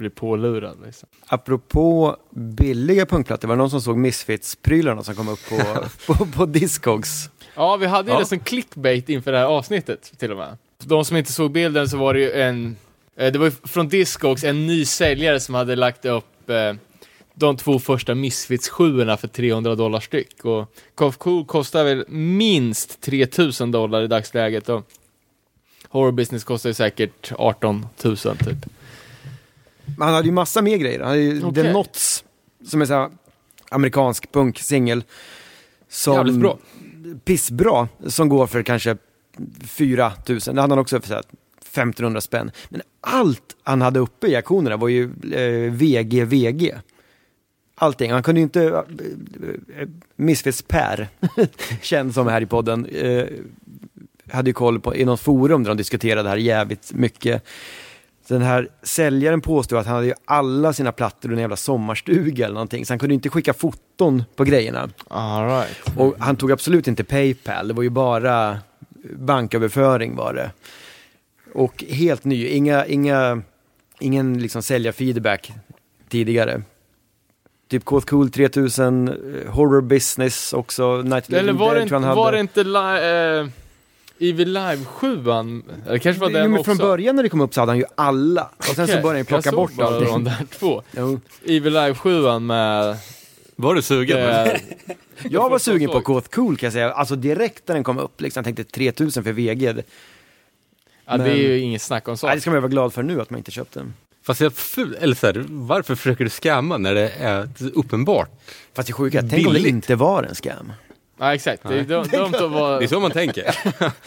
C: blir pålurad liksom.
D: Apropå billiga punkplattor, var det någon som såg Misfits-prylarna som kom upp på, på, på Discogs?
C: Ja, vi hade ju
B: Ja.
C: det som clickbait inför det här avsnittet till och med. De som inte såg bilden så var det ju en, eh, det var ju från Discogs en ny säljare som hade lagt upp eh, de två första Misfits 7 för 300 dollar styck. Och Cough Cool kostar väl minst 3000 dollar i dagsläget och Horror Business kostar ju säkert 18 000 typ.
D: Men han hade ju massa mer grejer. Han hade ju
C: Okej.
D: The Knots, som är så här amerikansk punksingel.
B: Jävligt bra.
D: Pissbra, som går för kanske 4 000. Det hade han också för så här 1500 spänn. Men allt han hade uppe i auktionerna var ju eh, VG, VG. Allting. Han kunde ju inte... Eh, Misfits Per, känd som är här i podden, eh, hade ju koll på i något forum där de diskuterade det här jävligt mycket. Den här säljaren påstod att han hade ju alla sina plattor i en jävla sommarstuga eller någonting, så han kunde inte skicka foton på grejerna.
C: All right.
D: Och han tog absolut inte Paypal, det var ju bara banköverföring var det. Och helt ny, inga, inga, ingen liksom säljarfeedback tidigare. Typ Cold Cool 3000, eh, Horror Business också, Night of the
C: Eller var det inte, var det inte li- eh, Evil Live 7 Eller kanske var
D: Jo,
C: den
D: men
C: också?
D: från början när det kom upp så hade han ju alla. Och sen så
C: Okej,
D: började han plocka
C: jag
D: bort
C: såg bara
D: allting.
C: de där två.
D: Jo.
C: Evil Live 7 med...
B: Var du sugen?
C: eh,
D: Jag var sugen på. Cold Cool kan jag säga, alltså direkt när den kom upp liksom, jag tänkte 3000 för VG. Det,
C: ja, det är
D: Men-
C: ju inget snack om saken.
D: det ska man ju vara glad för nu att man inte köpte den.
B: Fast jag ful, eller så här, varför försöker du skamma när det är uppenbart?
D: Fast det sjuka, tänk om det inte var en scam.
C: Ja, exakt. Det är dum- dumt att vara...
B: Det är så man tänker.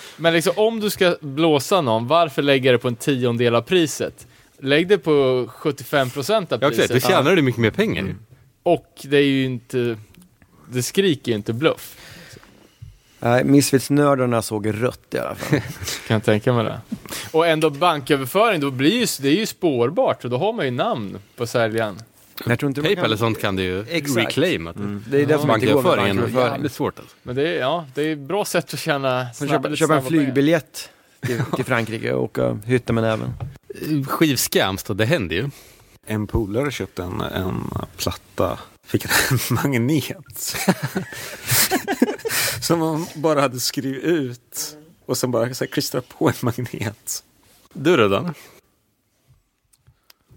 C: Men liksom, om du ska blåsa någon, varför lägga det på en tiondel av priset? Lägg det på 75% av
B: Ja, exakt,
C: priset.
B: då tjänar du mycket mer pengar.
C: Och det är ju inte... Det skriker ju inte bluff.
D: Nej, Misfits-nördarna såg rött i alla fall.
C: Kan jag tänka mig det. Och ändå banköverföring, då blir ju, det är ju spårbart och då har man ju namn på säljaren.
D: Men jag tror inte man
B: Paypal
D: kan-
B: och sånt kan du ju
D: Exakt.
B: reclaima. Typ.
D: Det är det som inte går med
B: är
D: banköverföring.
B: jävligt svårt alltså.
C: Men det är, ja, det är ett bra sätt att tjäna snabba,
D: köpa, köpa en flygbiljett till, till Frankrike och åka hytta med näven.
B: Skivscams då, det händer ju.
F: En polare köpte en, en platta, fick en magnet. som man bara hade skrivit ut. Och sen bara så här, klistrat på en magnet.
B: Du då Dan?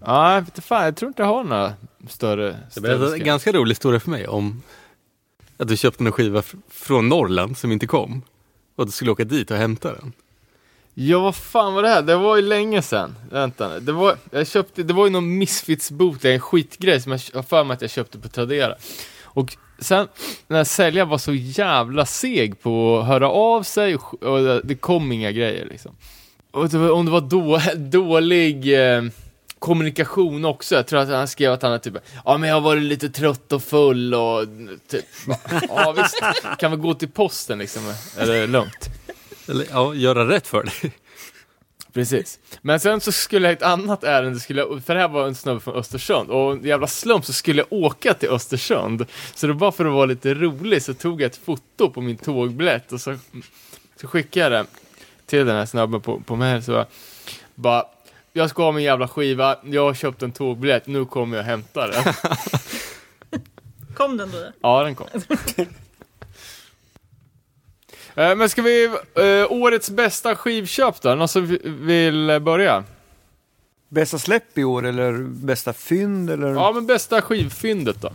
C: Ja, jag fan, jag tror inte jag har några större...
B: Det
C: större
B: blev en ganska rolig historia för mig om att du köpte en skiva fr- från Norrland som inte kom. Och att du skulle åka dit och hämta den.
C: Ja, vad fan var det här? Det var ju länge sedan. Vänta nu. Det var, jag köpte, det var ju någon Misfits bootleg, en skitgrej som jag har för mig att jag köpte på Tradera. Och sen när säljaren var så jävla seg på att höra av sig och, det, kom inga grejer liksom. Och det var, om det var då, dålig eh, kommunikation också. Jag tror att han skrev att han hade typ Ja men jag har varit lite trött och full och typ Ja visst, kan vi gå till posten liksom? Är det lugnt?
B: Eller ja, göra rätt för dig.
C: Precis. Men sen så skulle jag ett annat ärende, skulle jag, för det här var en snubbe från Östersund, och en jävla slump så skulle jag åka till Östersund. Så det var för att vara lite rolig så tog jag ett foto på min tågbiljett och så, så skickade jag det till den här snubben på, på mail så bara jag ska ha min jävla skiva, jag har köpt en tågbiljett, nu kommer jag hämta den.
E: Kom den då?
C: Ja, den kom. Eh, Men ska vi, eh, årets bästa skivköp då? Någon som vi- vill börja?
D: Bästa släpp i år eller bästa fynd eller?
C: Ja, men bästa skivfyndet då?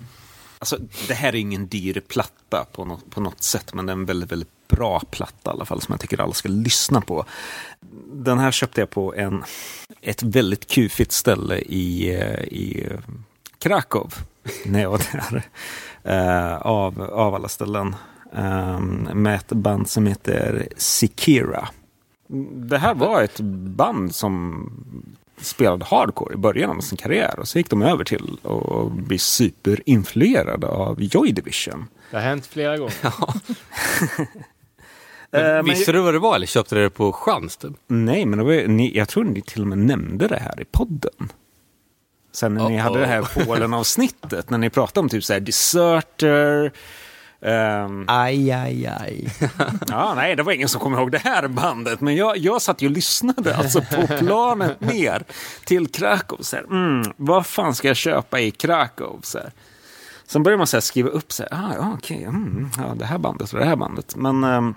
F: Alltså, det här är ingen dyr platta på något, på något sätt, men det är en väldigt, väldigt bra platta i alla fall som jag tycker alla ska lyssna på. Den här köpte jag på en, ett väldigt kufigt ställe i, eh, i eh, Krakow, när jag var där. Eh, av, av alla ställen. Eh, med ett band som heter Sikira. Det här var ett band som spelade hardcore i början av sin karriär och så gick de över till att bli superinfluerade av Joy Division.
C: Det har hänt flera gånger.
F: Eh, men-
B: Visste du vad det var eller köpte du det på chans? Typ?
F: Nej, men det var, ni, jag tror ni till och med nämnde det här i podden. Sen när ni
B: Uh-oh.
F: hade det här Polen-avsnittet, när ni pratade om typ så här Deserter. ehm,
D: Aj, aj, aj.
F: ja, nej, det var ingen som kom ihåg det här bandet, men jag, jag satt ju och lyssnade alltså på planet ner till Krakow. Så här, mm, vad fan ska jag köpa i Krakow? Så här. Sen börjar man så här skriva upp, så här, ah, ja, okej, mm, ja, det här bandet och det här bandet. Men ehm,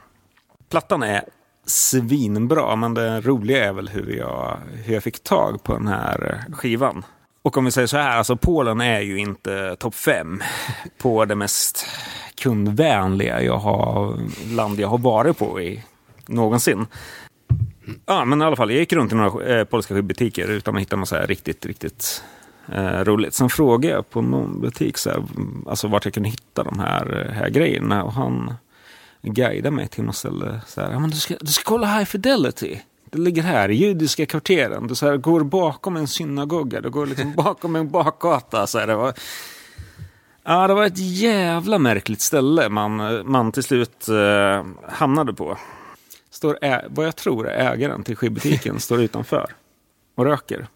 F: plattan är svinbra, men det roliga är väl hur jag, hur jag fick tag på den här skivan. Och om vi säger så här, alltså Polen är ju inte topp fem på det mest kundvänliga jag har, land jag har varit på i, någonsin. Ja, men i alla fall, jag gick runt i några eh, polska skivbutiker utan att hitta något så här riktigt, riktigt eh, roligt. Sen frågade jag på någon butik så här, alltså vart jag kunde hitta de här, eh, här grejerna och han guidade mig till något ställe. Så här, men du, ska, du ska kolla High Fidelity. Det ligger här i judiska kvarteren. Du så här, går bakom en synagoga. Du går liksom bakom en bakgata. Så här, det var, ja, det var ett jävla märkligt ställe man, man till slut eh, hamnade på. Står ä, vad jag tror är ägaren till skivbutiken står utanför och röker.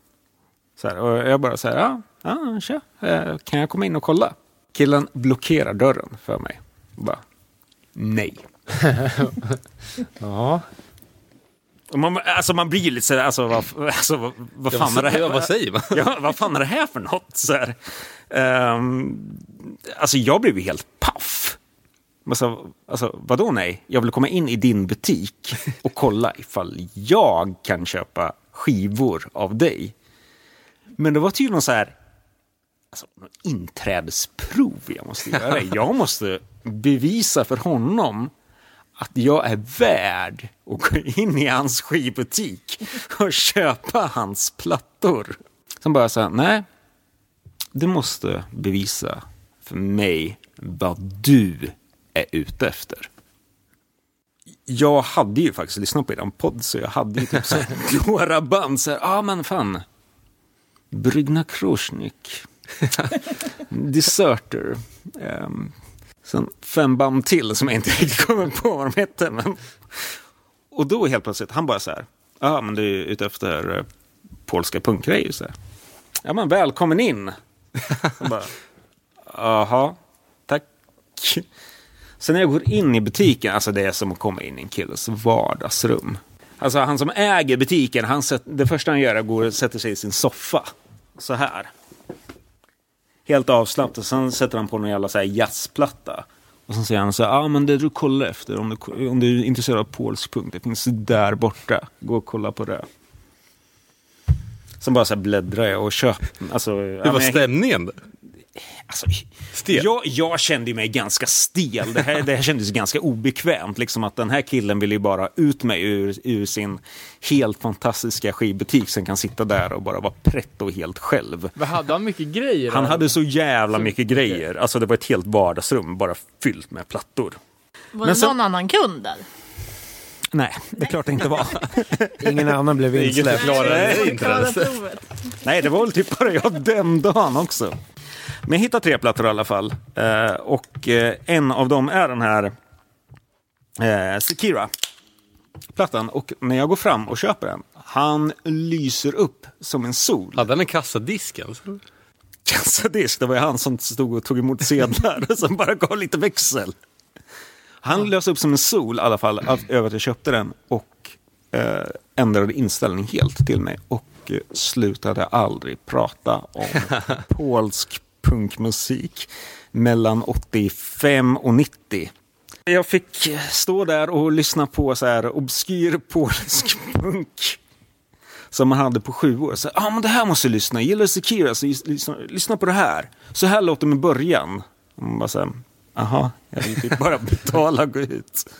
F: Så här, och jag bara så här, ja, ja tja, eh, kan jag komma in och kolla? Killen blockerar dörren för mig. Bara, nej.
C: Ja.
F: Man, alltså man blir lite så här, alltså vad, alltså, vad, vad fan är det här?
B: Vad säger man?
F: Ja, vad fan är det här för något? Så här. Ehm, alltså jag blev ju helt paff. Alltså, alltså, vadå nej? Jag vill komma in i din butik och kolla ifall jag kan köpa skivor av dig. Men det var tydligen så här, alltså, något inträdesprov jag måste göra. Jag måste bevisa för honom att jag är värd att gå in i hans skivbutik och köpa hans plattor. Sen bara så här, nej, du måste bevisa för mig vad du är ute efter. Jag hade ju faktiskt lyssnat på er podd, så jag hade ju typ så några band. Så ja ah, men fan. Brygna Krosnik. Deserter. Um, sen fem band till som jag inte riktigt kommer på vad de hette. Men... Och då helt plötsligt, han bara så här. Ja, men du är ute efter uh, polska punkgrejer. Så här. Ja, men välkommen in. Bara, Jaha, tack. Sen när jag går in i butiken, alltså det är som att komma in i en killes vardagsrum. Alltså han som äger butiken, han sätt, det första han gör är att gå och sätter sig i sin soffa. Så här. Helt avslappnat. Sen sätter han på någon jävla så här jazzplatta. Och sen säger han så här, ja ah, men det du kollar efter om du, om du är intresserad av polsk punk, det finns där borta. Gå och kolla på det. Sen bara så här bläddrar jag och köper. Alltså,
B: Hur var stämningen?
F: Alltså,
B: Stel.
F: jag, jag kände mig ganska stel. Det här, det här kändes ganska obekvämt. Liksom att den här killen vill ju bara ut mig ur, ur sin helt fantastiska skivbutik. Sen kan sitta där och bara vara pretto helt själv.
C: Men hade han mycket grejer?
F: Han hade så jävla
C: Så-
F: mycket grejer. Alltså det var ett helt vardagsrum bara fyllt med plattor.
E: Var
F: Men
E: det
F: sen-
E: någon annan kund där?
F: Nej, det är klart det inte var.
D: Ingen annan blev insläppt.
E: provet.
F: Nej, det var väl typ bara jag den dagen också. Men jag hittade tre plattor i alla fall. Eh, och eh, en av dem är den här eh, Sekira. skivplattan och när jag går fram och köper den, han lyser upp som en sol.
B: Hade han en kassadisk alltså?
F: Kassadisk, det var ju han som stod och tog emot sedlar och som bara gav lite växel. Han lös upp som en sol i alla fall över att jag köpte den och eh, ändrade inställning helt till mig och eh, slutade aldrig prata om polsk punkmusik mellan 85 och 90. Jag fick stå där och lyssna på så här obskyr polsk punk som man hade på sju år. Så, ah, men det här måste jag lyssna. Gillar du Sekira så lyssna, lyssna på det här. Så här låter det med början. Och man bara så här, aha, jag vill typ bara betala och gå ut.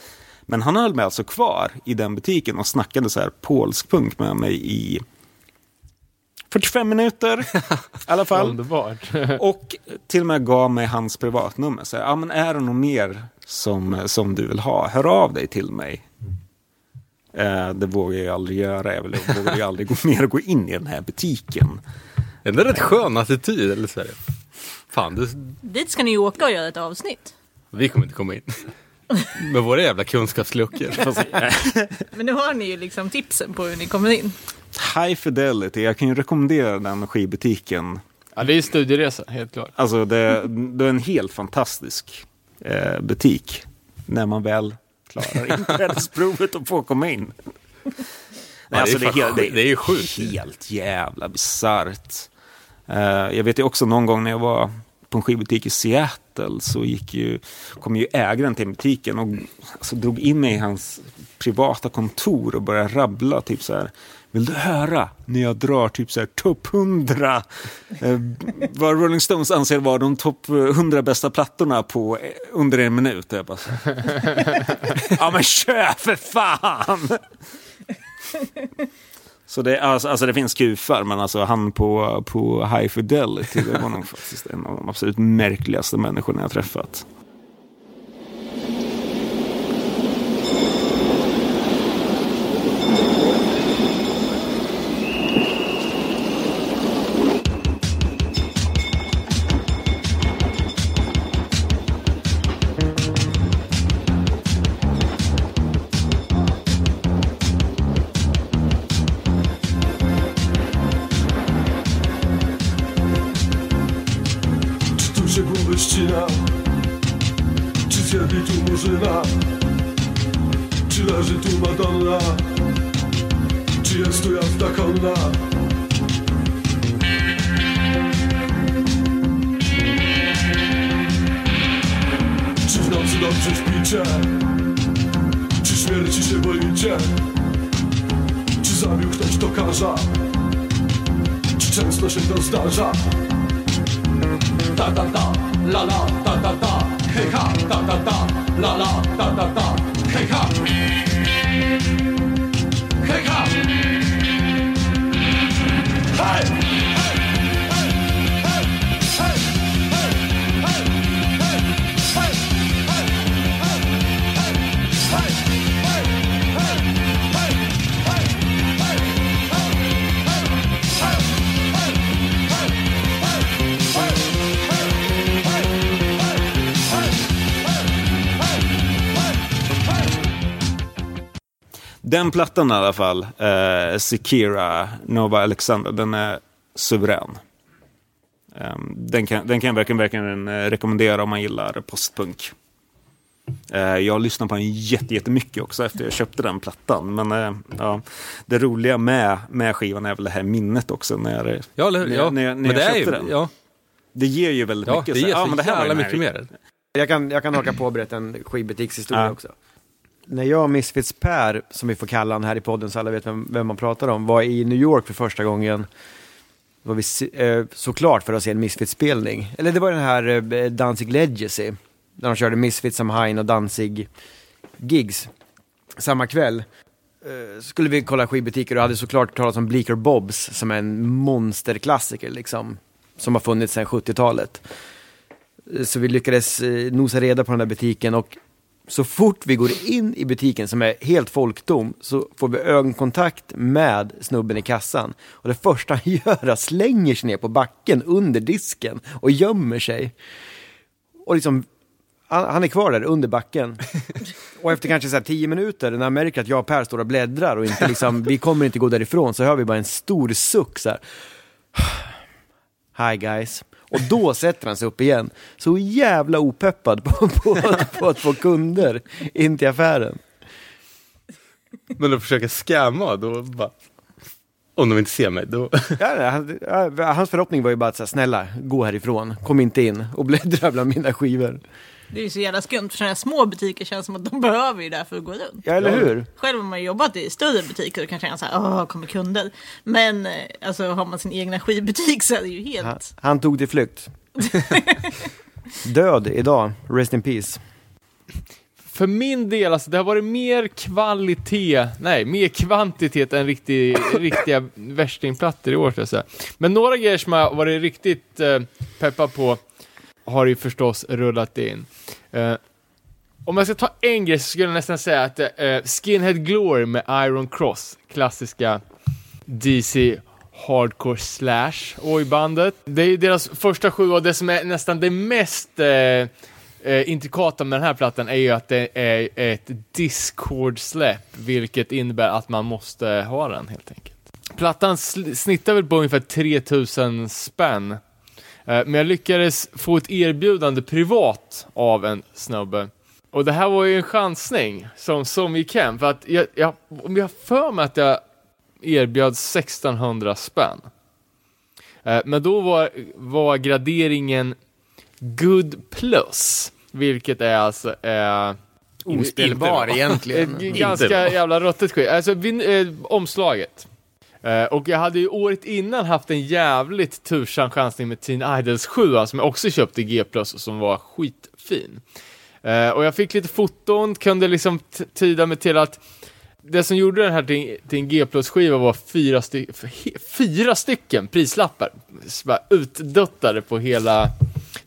F: Men han höll mig alltså kvar i den butiken och snackade så här polsk punk med mig i 45 minuter i alla fall.
C: Underbart.
F: Och till och med gav mig hans privatnummer. Så, ja, men är det något mer som, som du vill ha, hör av dig till mig. Eh, det vågar jag aldrig göra. Jag vågar ju aldrig gå mer och gå in i den här butiken.
B: Är det en rätt skön attityd eller så är det? Fan, det,
E: Dit ska ni ju åka och göra ett avsnitt.
B: vi kommer inte komma in. Med våra jävla kunskapsluckor.
E: Men nu har ni ju liksom tipsen på hur ni kommer in.
F: High Fidelity, jag kan ju rekommendera den skivbutiken.
C: Ja, det är studieresa, helt klart.
F: Alltså det, det är en helt fantastisk eh, butik. När man väl klarar inträdesprovet och får komma in. Nej,
B: det är
F: alltså, det, är helt.
B: Det är ju sjukt.
F: Helt jävla bisarrt. Eh, jag vet ju också någon gång när jag var på en skivbutik i Seattle så gick ju, kom ju ägaren till butiken och alltså, drog in mig i hans privata kontor och började rabbla typ så här. Vill du höra när jag drar typ så här topp 100 eh, vad Rolling Stones anser vara de topp eh, 100 bästa plattorna på eh, under en minut. Jag bara, ja men kör för fan! Så det, alltså, alltså det finns kufar, men alltså han på, på High Fidelity, det var nog faktiskt en av de absolut märkligaste människorna jag träffat. Den plattan i alla fall, eh, Sekira, Nova Alexander, den är suverän. Ehm, den, kan, den kan jag verkligen, verkligen eh, rekommendera om man gillar postpunk. Eh, jag lyssnar på den jätte- jättemycket också efter jag köpte den plattan. Men eh, ja, det roliga med, med skivan är väl det här minnet också. När, jag-
B: Ja, eller
F: när,
B: Ja.
F: jag- när, jag- när
B: men
F: jag
B: det är ju,
F: köpte den.
B: ja,
F: Det ger ju väldigt
B: ja,
F: mycket.
B: det
F: så-
B: ger så
F: men det här var
B: mycket mer.
D: Jag kan, jag kan haka på och berätta en skivbutikshistoria
F: Ja.
D: också. När jag och Misfits Per, som vi får kalla han här i podden så alla vet vem, vem man pratar om, var i New York för första gången. Var vi eh, såklart för att se en Misfits-spelning. Eller det var den här eh, Danzig Legacy. Där de körde Misfits, Samhain och Danzig gigs. Samma kväll eh, skulle vi kolla skivbutiker och hade såklart talat om Bleaker Bobs som är en monsterklassiker liksom. Som har funnits sedan 70-talet. Eh, så vi lyckades eh, nosa reda på den där butiken och så fort vi går in i butiken som är helt folktom så får vi ögonkontakt med snubben i kassan. Och det första han gör är att slänger sig ner på backen under disken och gömmer sig. Och liksom, han, är kvar där under backen. Och efter kanske så här tio minuter, när han märker att jag och Per står och bläddrar och inte liksom, vi kommer inte gå därifrån, så hör vi bara en stor suck så här. Hi guys. Och då sätter han sig upp igen. Så jävla opeppad på, på, på att få kunder in till affären.
B: Men att försöka scamma, då bara... Om de inte ser mig, då...
D: Ja, nej, han, ja, hans förhoppning var ju bara att säga, snälla, gå härifrån, kom inte in och bläddra bland mina skivor.
E: Det är ju så jävla skumt för sådana här små butiker känns som att de behöver ju det här för att gå runt.
D: Ja, eller hur?
E: Själv har man jobbat i större butiker och kan känna så här, åh, kommer kunder. Men eh, alltså har man sin egna skivbutik så är det ju helt...
D: Han, han tog till flykt. Död idag, rest in peace.
C: För min del, alltså, det har varit mer kvalitet, nej, mer kvantitet än riktig, riktiga värstingplattor i år, ska jag säga. Men några grejer som jag har varit riktigt eh, peppad på har ju förstås rullat in. Uh, om jag ska ta en grej så skulle jag nästan säga att uh, Skinhead Glory med Iron Cross, klassiska DC Hardcore Slash oj-bandet. Det är ju deras första sju och det som är nästan det mest uh, eh, intrikata med den här plattan är ju att det är ett Discord-släpp, vilket innebär att man måste ha den helt enkelt. Plattan snittar väl på ungefär 3000 spänn, men jag lyckades få ett erbjudande privat av en snubbe. Och det här var ju en chansning som, som gick hem, för att jag, jag, om jag för mig att jag erbjöd 1600 spänn. Eh, Men då var, var graderingen Good Plus, vilket är alltså eh,
D: Ospelbar egentligen.
C: ett ganska jävla ruttet skit. Alltså vin, eh, omslaget. Uh, och jag hade ju året innan haft en jävligt tursam chansning med Teen Idols 7 alltså, som jag också köpte i G+, och som var skitfin. Uh, och jag fick lite foton, kunde liksom tyda mig till att det som gjorde den här till, till en G plus-skiva var fyra, sty fyra stycken prislappar. Bara Utduttade på hela,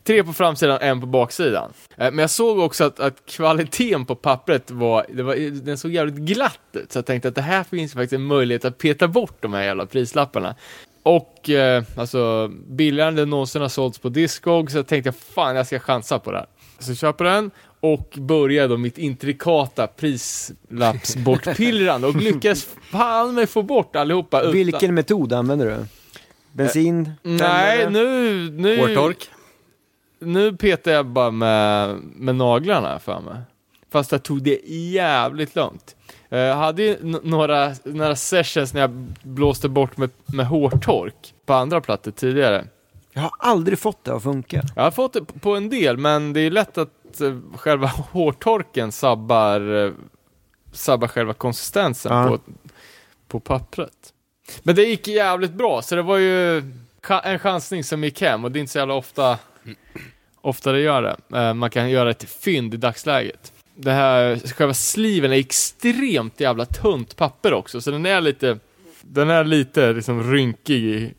C: tre på framsidan, en på baksidan. Eh, Men jag såg också att, att kvaliteten på pappret var, det var, den såg jävligt glatt ut. Så jag tänkte att det här finns faktiskt en möjlighet att peta bort de här jävla prislapparna. Och eh, alltså billigare än det någonsin har sålts på Discog, så jag tänkte fan jag ska chansa på det här. Så jag köper den och börjar då mitt intrikata prislappsbortpillrande och lyckas fan med få bort allihopa utan...
D: Vilken metod använder du? Bensin?
C: Nej,
D: tändare?
C: nu... nu
B: Hårtork.
C: Nu petar jag bara med, med naglarna för mig. Fast jag tog det jävligt lugnt. Eh, Jag hade ju några, några sessions när jag blåste bort med, med hårtork på andra plattor tidigare.
D: Jag har aldrig fått det att funka.
C: Jag har fått det på en del, men det är lätt att eh, själva hårtorken sabbar, eh, sabbar själva konsistensen
D: Ja.
C: på, på pappret. Men det gick jävligt bra, så det var ju en chansning som gick hem och det är inte så jävla ofta, ofta det gör det. Eh, man kan göra ett fynd i dagsläget. Det här, själva sliven är extremt jävla tunt papper också, så den är lite, den är lite liksom rynkig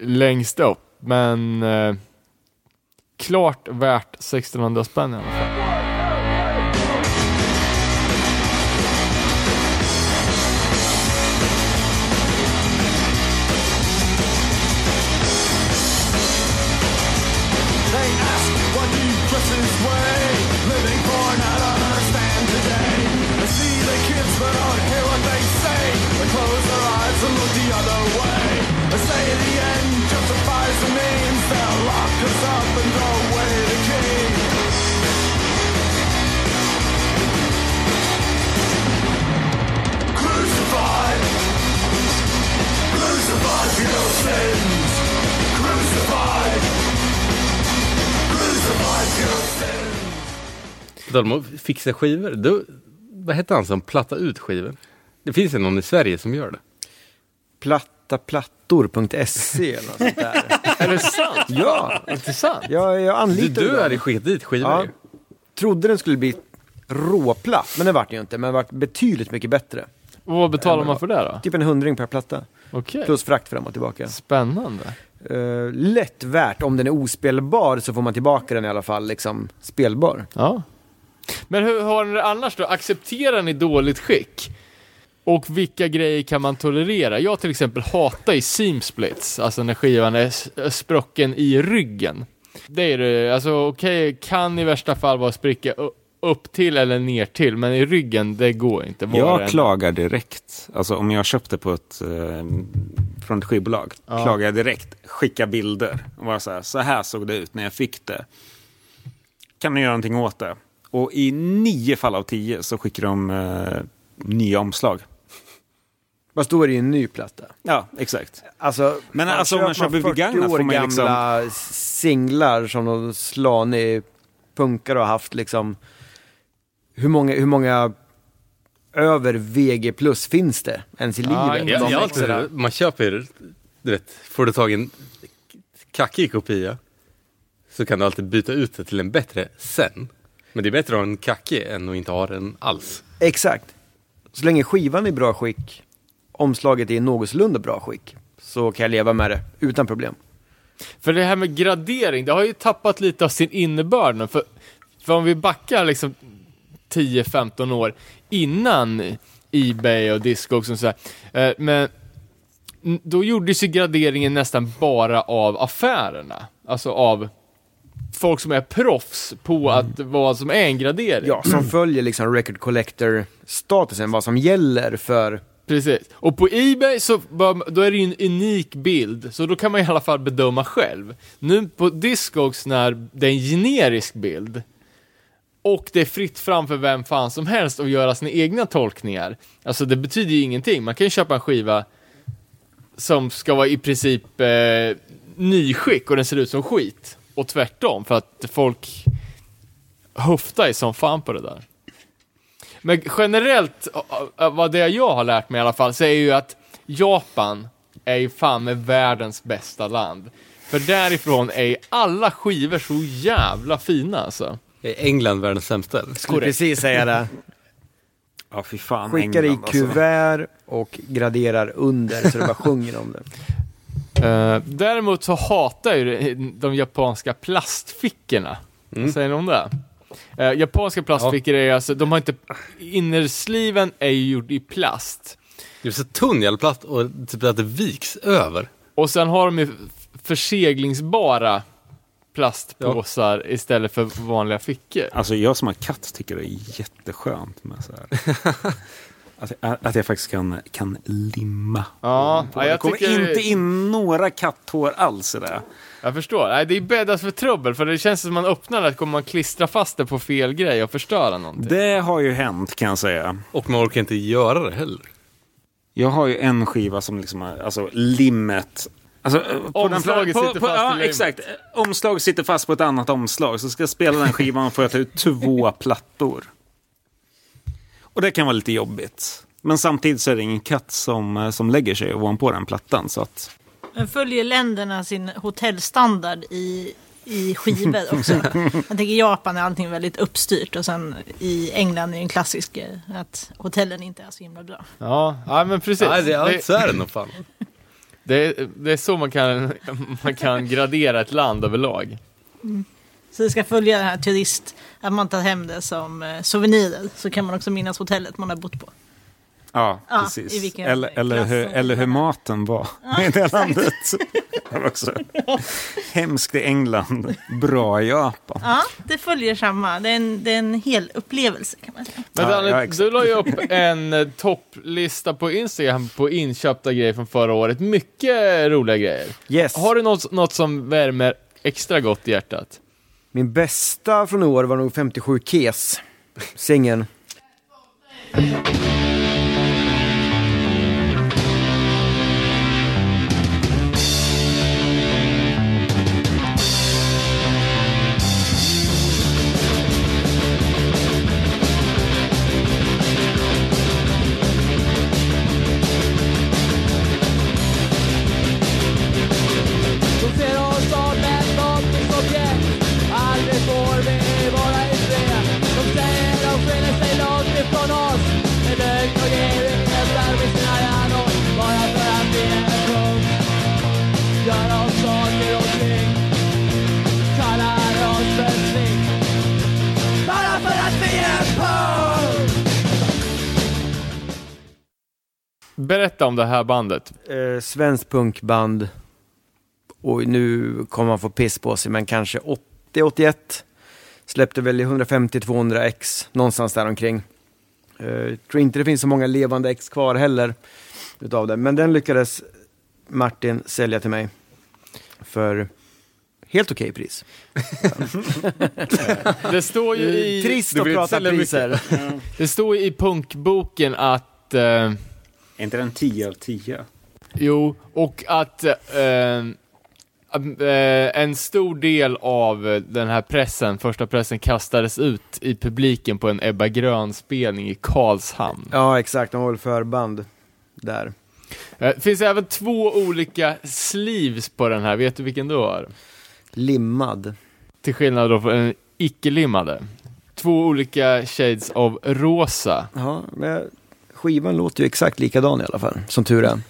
C: längst upp, men eh, klart värt 1600 spänn i alla fall.
A: Sins
B: De har fixat skivor. Då, vad hette han som plattade ut skivor? Det finns ju någon i Sverige som gör det.
D: Plattaplattor.se eller något sånt där.
C: Är det sant?
D: Ja,
C: Intressant.
D: jag, jag
B: Du,
D: anlitade
B: du
D: dem.
B: hade skickat dit skivor
D: Ja.
B: ju.
D: Trodde den skulle bli råplatt, men det vart den ju inte. Men det vart betydligt mycket bättre.
C: Och vad betalar man för det då?
D: Typ en hundring per platta.
C: Okej.
D: Plus frakt fram och tillbaka.
C: Spännande.
D: Uh, lätt värt. Om den är ospelbar så får man tillbaka den i alla fall liksom spelbar.
C: Ja. Men hur har ni det annars då? Accepterar ni dåligt skick? Och vilka grejer kan man tolerera? Jag till exempel hatar ju seam splits, alltså när skivan är sprucken i ryggen. Det är det, alltså okej, kan i värsta fall vara spricka upp till eller ner till, men i ryggen, det går inte. Var
F: Jag klagar direkt. Alltså om jag köpte på ett, eh, från ett skivbolag,
C: Ja.
F: klagar jag direkt, skicka bilder. Och bara så här, så här såg det ut när jag fick det. Kan du göra någonting åt det? Och i nio fall av tio så skickar de eh, nya omslag.
D: Fast då är det ju en ny platta.
F: Ja, exakt.
D: Alltså,
F: Men
D: fan,
F: alltså, om man köper
D: 40
F: begagnat
D: år
F: får man ju liksom-
D: gamla singlar som någon slanig punkare har haft liksom. Hur många, hur många över VG plus finns det ens i
C: Ja,
D: livet? De
B: jag
D: extra.
B: alltid, man köper, du vet, får du tag i en kackig kopia så kan du alltid byta ut det till en bättre sen. Men det är bättre att ha en kackig än att inte ha den alls.
D: Exakt. Så länge skivan är i bra skick, omslaget är i någorlunda bra skick, så kan jag leva med det utan problem.
C: För det här med gradering, det har ju tappat lite av sin innebörd nu. För, för om vi backar liksom 10-15 år innan Ebay och Discogs och sådär. Eh, men då gjordes ju graderingen nästan bara av affärerna. Alltså av folk som är proffs på att vad som är en gradering.
D: Ja, som följer liksom record collector-statusen, vad som gäller för...
C: Precis. Och på Ebay så då är det ju en unik bild, så då kan man i alla fall bedöma själv. Nu på Discogs när det är en generisk bild och det är fritt fram för vem fan som helst att göra sina egna tolkningar. Alltså det betyder ju ingenting. Man kan ju köpa en skiva som ska vara i princip eh, nyskick och den ser ut som skit. Och tvärtom, för att folk höftar ju som fan på det där. Men generellt, vad det jag har lärt mig i alla fall, så är ju att Japan är ju fan med världens bästa land. För därifrån är alla skivor så jävla fina alltså.
B: Är England världens sämsta?
D: Skulle precis säga det.
F: Ja, fy fan.
D: Skickar i
F: England, alltså.
D: kuvert och graderar under så det bara sjunger om det.
C: Eh, däremot så hatar jag ju de- japanska plastfickorna. Vad säger ni om det? Eh, japanska plastfickor är alltså, de har inte, innersliven är ju gjord i plast.
B: Det är så tunn jävla plast och typ att det viks över.
C: Och sen har de ju förseglingsbara plastpåsar istället för vanliga fickor.
F: Alltså jag som har katt tycker det är jätteskönt med så här. att, att jag faktiskt kan, kan limma.
C: Ja,
F: på.
C: ja,
F: det
C: jag
F: kommer
C: tycker...
F: inte in några katthår alls i det.
C: Jag förstår. Nej, det är bäddat för trubbel, för det känns som att man öppnar det kommer man klistra fast det på fel grej och förstöra någonting.
F: Det har ju hänt kan jag säga.
B: Och man orkar inte göra det heller.
F: Jag har ju en skiva som liksom alltså limmet. Alltså, eh, på
C: Omslaget
F: på,
C: sitter
F: på,
C: fast i
F: Ja,
C: limmet.
F: exakt. Omslaget sitter fast på ett annat omslag. Så ska jag spela den skivan får jag ta ut två plattor. Och det kan vara lite jobbigt. Men samtidigt så är det ingen katt som, eh, som lägger sig ovanpå den plattan. Så att,
E: Men följer länderna sin hotellstandard i, i skivor också? Jag tänker Japan är allting väldigt uppstyrt och sen i England är det en klassisk eh, att hotellen inte är så himla bra.
C: Ja, ja men precis.
B: Nej, det,
C: det,
B: så är det nog fan.
C: det, det är så man kan, man kan gradera ett land överlag.
E: Så det ska följa den här turist, att man tar hem det som eh, souvenirer så kan man också minnas hotellet man har bott på.
F: ja,
E: Ja,
F: precis. eller, eller, hur, eller hur maten var i det landet. Det var också. Hemskt i England, bra i Japan.
E: Ja, det följer samma. Det är en, det är en hel upplevelse kan man säga.
C: Men
F: Ja,
C: Danne,
F: ja, exakt.
C: du la ju upp en eh, topplista på Instagram på inköpta grejer från förra året. Mycket roliga grejer.
D: Yes.
C: Har du något, något som värmer extra gott i hjärtat?
D: Min bästa från i år var nog 57 Kes. Singeln.
C: Det här bandet.
D: Eh, svensk punkband. Och nu kommer man få piss på sig, men kanske 80-81. Släppte väl i 150-200 ex, någonstans där omkring. Uh, tror inte det finns så många levande ex kvar heller utav den, men den lyckades Martin sälja till mig för helt okej pris.
C: Det står ju i...
D: Trist att prata priser.
C: Det står ju i punkboken att... Eh,
F: Är inte den 10 av 10?
C: jo, och att... Eh, att, eh, en stor del av eh, den här pressen, första pressen, kastades ut i publiken på en Ebba Grön-spelning i Karlshamn.
D: Ja, exakt. De var väl förband där.
C: Eh, Det finns även två olika sleeves på den här, vet du vilken du har?
D: Limmad.
C: Till skillnad då från den icke-limmade. Två olika shades av rosa.
D: Ja, men skivan låter ju exakt likadan i alla fall, som tur är.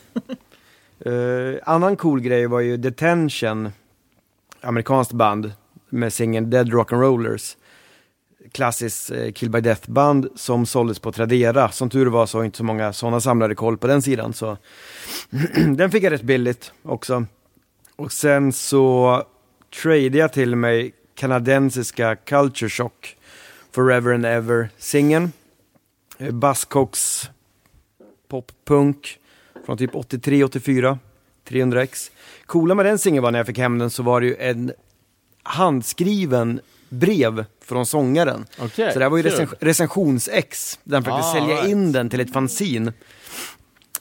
D: uh, annan cool grej var ju Detention, amerikanskt band med singeln Dead Rock'n'Rollers. Klassiskt eh, Kill by Death-band som såldes på Tradera. Som tur var så har inte så många sådana samlare koll på den sidan. Så den fick jag rätt billigt också. Och sen så tradeade jag till mig kanadensiska Culture Shock Forever and Ever-singeln. Eh, Buzzcocks pop-punk från typ 83-84, 300x. Coola med den singeln var när jag fick hem den så var det ju en handskriven brev från sångaren.
C: Okej,
D: Så det här var ju recens- recensions-ex, där han försökte
C: Ah,
D: sälja
C: right.
D: in den till ett fanzin.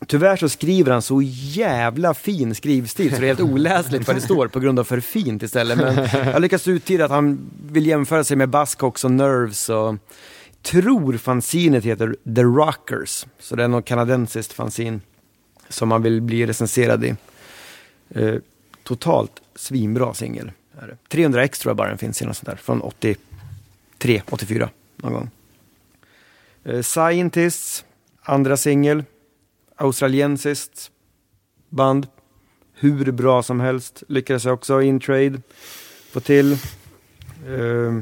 D: Tyvärr så skriver han så jävla fin skrivstil så det är helt oläsligt vad det står på grund av för fint istället. Men jag lyckas uttyda att han vill jämföra sig med Buzzcocks och Nerves och tror fanzinet heter The Rockers. Så det är något kanadensiskt fanzin som man vill bli recenserad i. Eh, totalt svinbra singel. 300 x tror jag bara den finns i något sånt där. Från 83, 84 någon gång. Eh, Scientists, andra singel. Australiensiskt band. Hur bra som helst. Lyckades jag också in trade få till. Eh,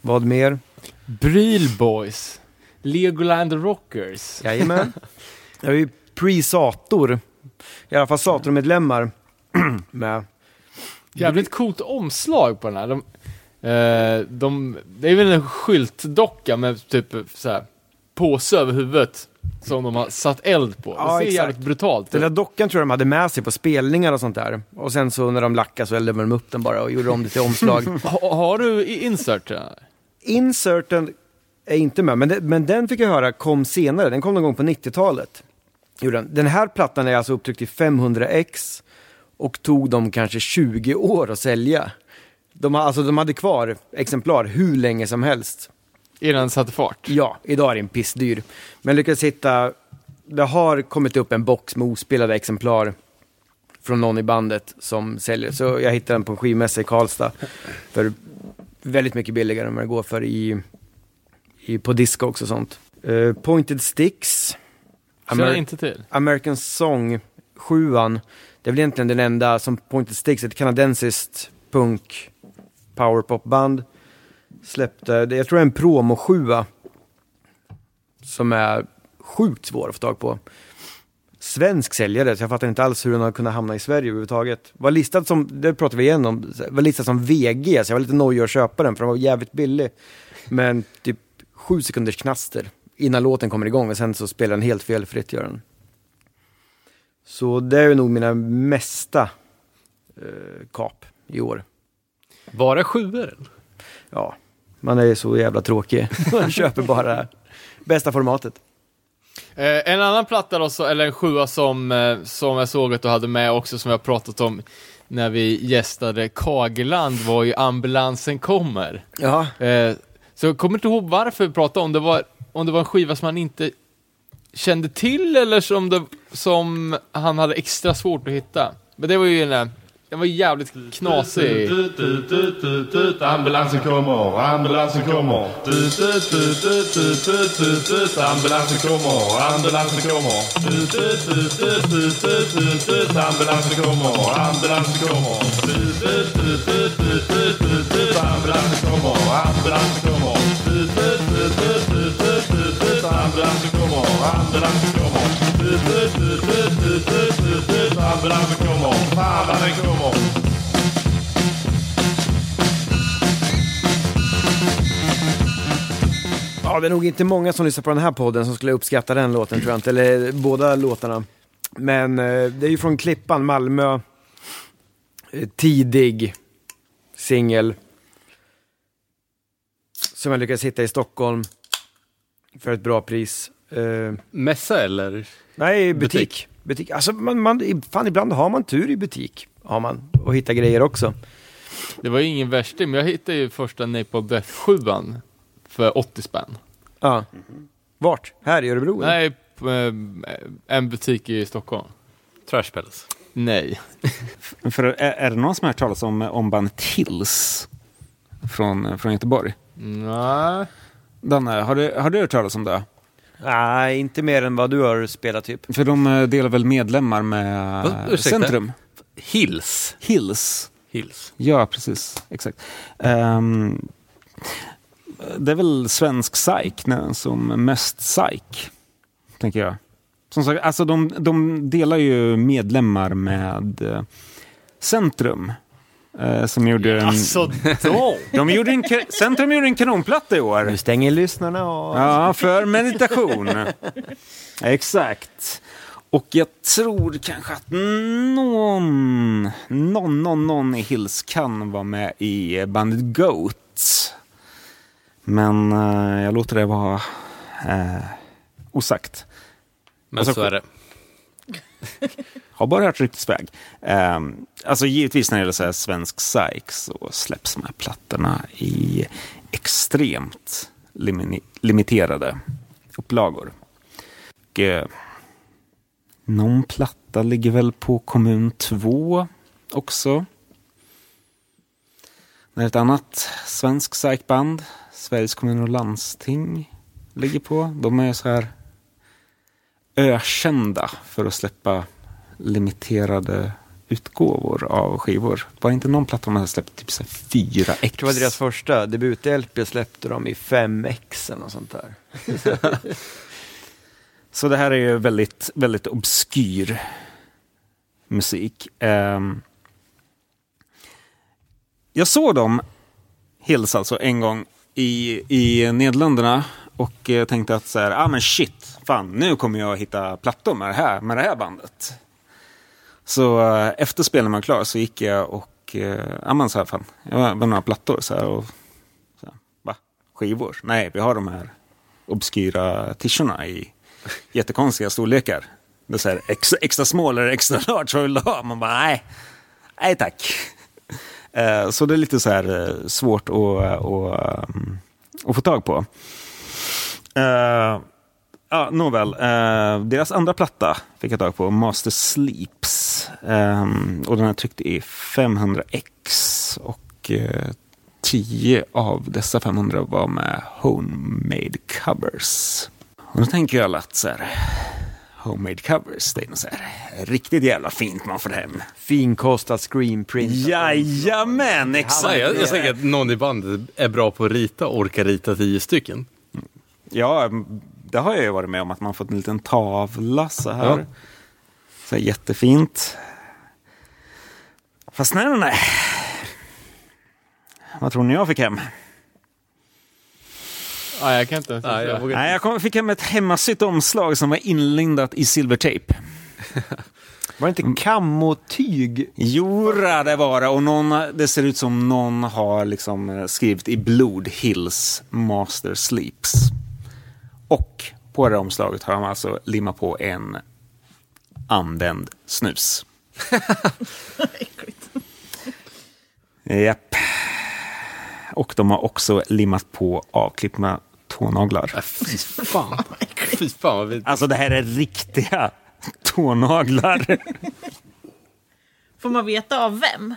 D: vad mer?
C: Bril Boys. Legoland Rockers.
D: Jajamän. Jag är ju pre-Sator. I alla fall Sator-medlemmar med.
C: Jävligt coolt omslag på den här. De, eh, de, det är väl en skyltdocka med typ så här påse över huvudet som de har satt eld på.
D: Ja,
C: det ser
D: exakt.
C: jävligt brutalt
D: Den
C: ut.
D: där dockan tror jag de hade med sig på spelningar och sånt där. Och sen så när de lackade så eldade de upp den bara och gjorde om det till omslag.
C: Ha, har du insert? den här?
D: Inserten är inte med, men, det, men den fick jag höra kom senare. Den kom någon gång på 90-talet. Gjorde Den. här plattan är alltså upptryckt i 500x och tog dem kanske 20 år att sälja. De, har, alltså, de hade kvar exemplar hur länge som helst.
C: Innan den satte fart?
D: Ja, idag är den pissdyr. Men lyckades hitta, det har kommit upp en box med ospelade exemplar från någon i bandet som säljer. Så jag hittade den på en skivmässa i Karlstad för väldigt mycket billigare än vad det går för i, i, på Discogs och sånt. Eh, Pointed Sticks, Amer-
C: inte till.
D: American Song 7 Det är väl egentligen den enda som Pointed Sticks, ett kanadensiskt punk powerpopband släppte. Jag tror det är en promo 7 som är sjukt svår att få tag på. Svensk säljare, så jag fattar inte alls hur den har kunnat hamna i Sverige överhuvudtaget. Var listad som, det pratade vi igenom, var listad som VG, så jag var lite nojig att köpa den för den var jävligt billig. Men typ sju sekunders knaster innan låten kommer igång och sen så spelar den helt felfritt gör den. Så det är nog mina mesta eh, kap i år.
B: Bara sjuor?
D: Ja, man är så jävla tråkig. Man köper bara bästa formatet.
C: Eh, en annan platta då, så, eller en sjua som, eh, som jag såg att du hade med också, som jag pratat om när vi gästade Kageland, var ju Ambulansen kommer.
D: Ja,
C: Eh, så jag kommer inte ihåg varför vi pratade om det var, om det var en skiva som han inte kände till eller som, det, som han hade extra svårt att hitta. Men det var ju en, den var jävligt knasig.
A: Ambulansen kommer, ambulansen kommer. Ambulansen kommer, ambulansen kommer. Ambulansen kommer, ambulansen kommer. Ambulansen kommer, ambulansen kommer. Ambulansen kommer, ambulansen kommer.
D: Ja, det är nog inte många som lyssnar på den här podden som skulle uppskatta den låten tror jag inte, eller eh, båda låtarna. Men eh, det är ju från Klippan, Malmö. Eh, tidig singel. Som jag lyckades hitta i Stockholm. För ett bra pris. Eh,
B: Mässa eller?
D: Nej, butik.
B: Butik.
D: butik. Alltså, man, man, fan, ibland har man tur i butik. Har man. Och hittar grejer också.
C: Det var ju ingen värsting, men jag hittade ju första Napalm Death 7 för 80 spänn.
D: Ja. Vart? Här i Örebro?
C: Nej, eh, en butik i Stockholm.
B: Trash Palace.
C: Nej.
F: För är, är det någon som har hört talas om, om bandet Hills? Från, från Göteborg?
C: Nej.
F: Danne, har du, har du hört talas om det?
D: Nej, inte mer än vad du har spelat typ.
F: För de eh, delar väl medlemmar med
B: Vad? Ursäkta?
F: Centrum?
B: Hills.
F: Hills.
B: Hills.
F: Ja, precis. Exakt. Ehm, det är väl svensk psyk som mest psyk, tänker jag. Som sagt, alltså de, de delar ju medlemmar med eh, Centrum. Eh, som gjorde en...
C: Alltså!
F: De gjorde en, Centrum gjorde en kanonplatta i år.
D: Nu stänger lyssnarna av.
F: Ja, för meditation. Exakt. Och jag tror kanske att någon, någon, någon, någon i Hills kan vara med i bandet Goat. Men eh, jag låter det vara eh, osagt.
B: Men
F: Alltså,
B: så är det.
F: Har bara hört ryktesväg. Um, ehm, alltså givetvis när det gäller så här svensk psyk så släpps de här plattorna i extremt lim limiterade upplagor. Och, uh, någon platta ligger väl på kommun 2 också. När ett annat svensk psykband, Sveriges kommuner och landsting, ligger på. De är så här ökända för att släppa limiterade utgåvor av skivor. Var det inte någon platta de hade släppt typ så här fyra ex?
D: Det var deras första debut-LP släppte de i 5X eller något sånt där.
F: Så det här är ju väldigt, väldigt obskyr musik. Ehm, jag såg dem, Hills alltså, en gång i, i Nederländerna och eh, tänkte att så här, ah men shit, fan nu kommer jag hitta plattor med det här, med det här bandet. Så eh, efter spelningen var klar så gick jag och, eh, ja men så här fan, jag har några plattor så här och, så här, va? Skivor? Nej, vi har de här obskyra t-shirtarna i jättekonstiga storlekar. Det är så här, extra, extra small eller extra large, vad vill du ha? Man bara, nej, nej tack. Eh, Så det är lite så här eh, svårt att, att, att få tag på. Ja, nåväl. Eh, deras andra platta fick jag tag på, Master Sleeps. Eh, och den är tryckt i 500x. Och eh, 10 av dessa 500 var med homemade covers. Och då tänker alla att så här, homemade covers, det är något så här riktigt jävla fint man får hem.
D: Finkostat screenprint.
F: Jajamän, exakt!
B: Jag, jag tänker att någon i bandet är bra på att rita och orkar rita tio stycken.
F: Ja, det har jag ju varit med om att man fått en liten tavla så här.
B: Ja.
F: Så här jättefint. Fast nej, nej, nej. Vad tror ni jag fick hem?
C: Nej, jag kan inte
B: Nej, jag vågar
F: Nej, jag kom, fick hem ett hemmasytt omslag som var inlindat i silvertejp.
D: Var det inte kammotyg?
F: Jora, det var det. Och någon, det ser ut som någon har liksom eh, skrivit i blod Hills Master Sleeps. Och på det omslaget har de alltså limmat på en använd snus.
E: Äckligt.
F: Japp. Och de har också limmat på avklippta tånaglar.
B: Äh, Fy fan. Fy fan vad vidrigt.
F: Alltså det här är riktiga tånaglar.
E: Får man veta av vem?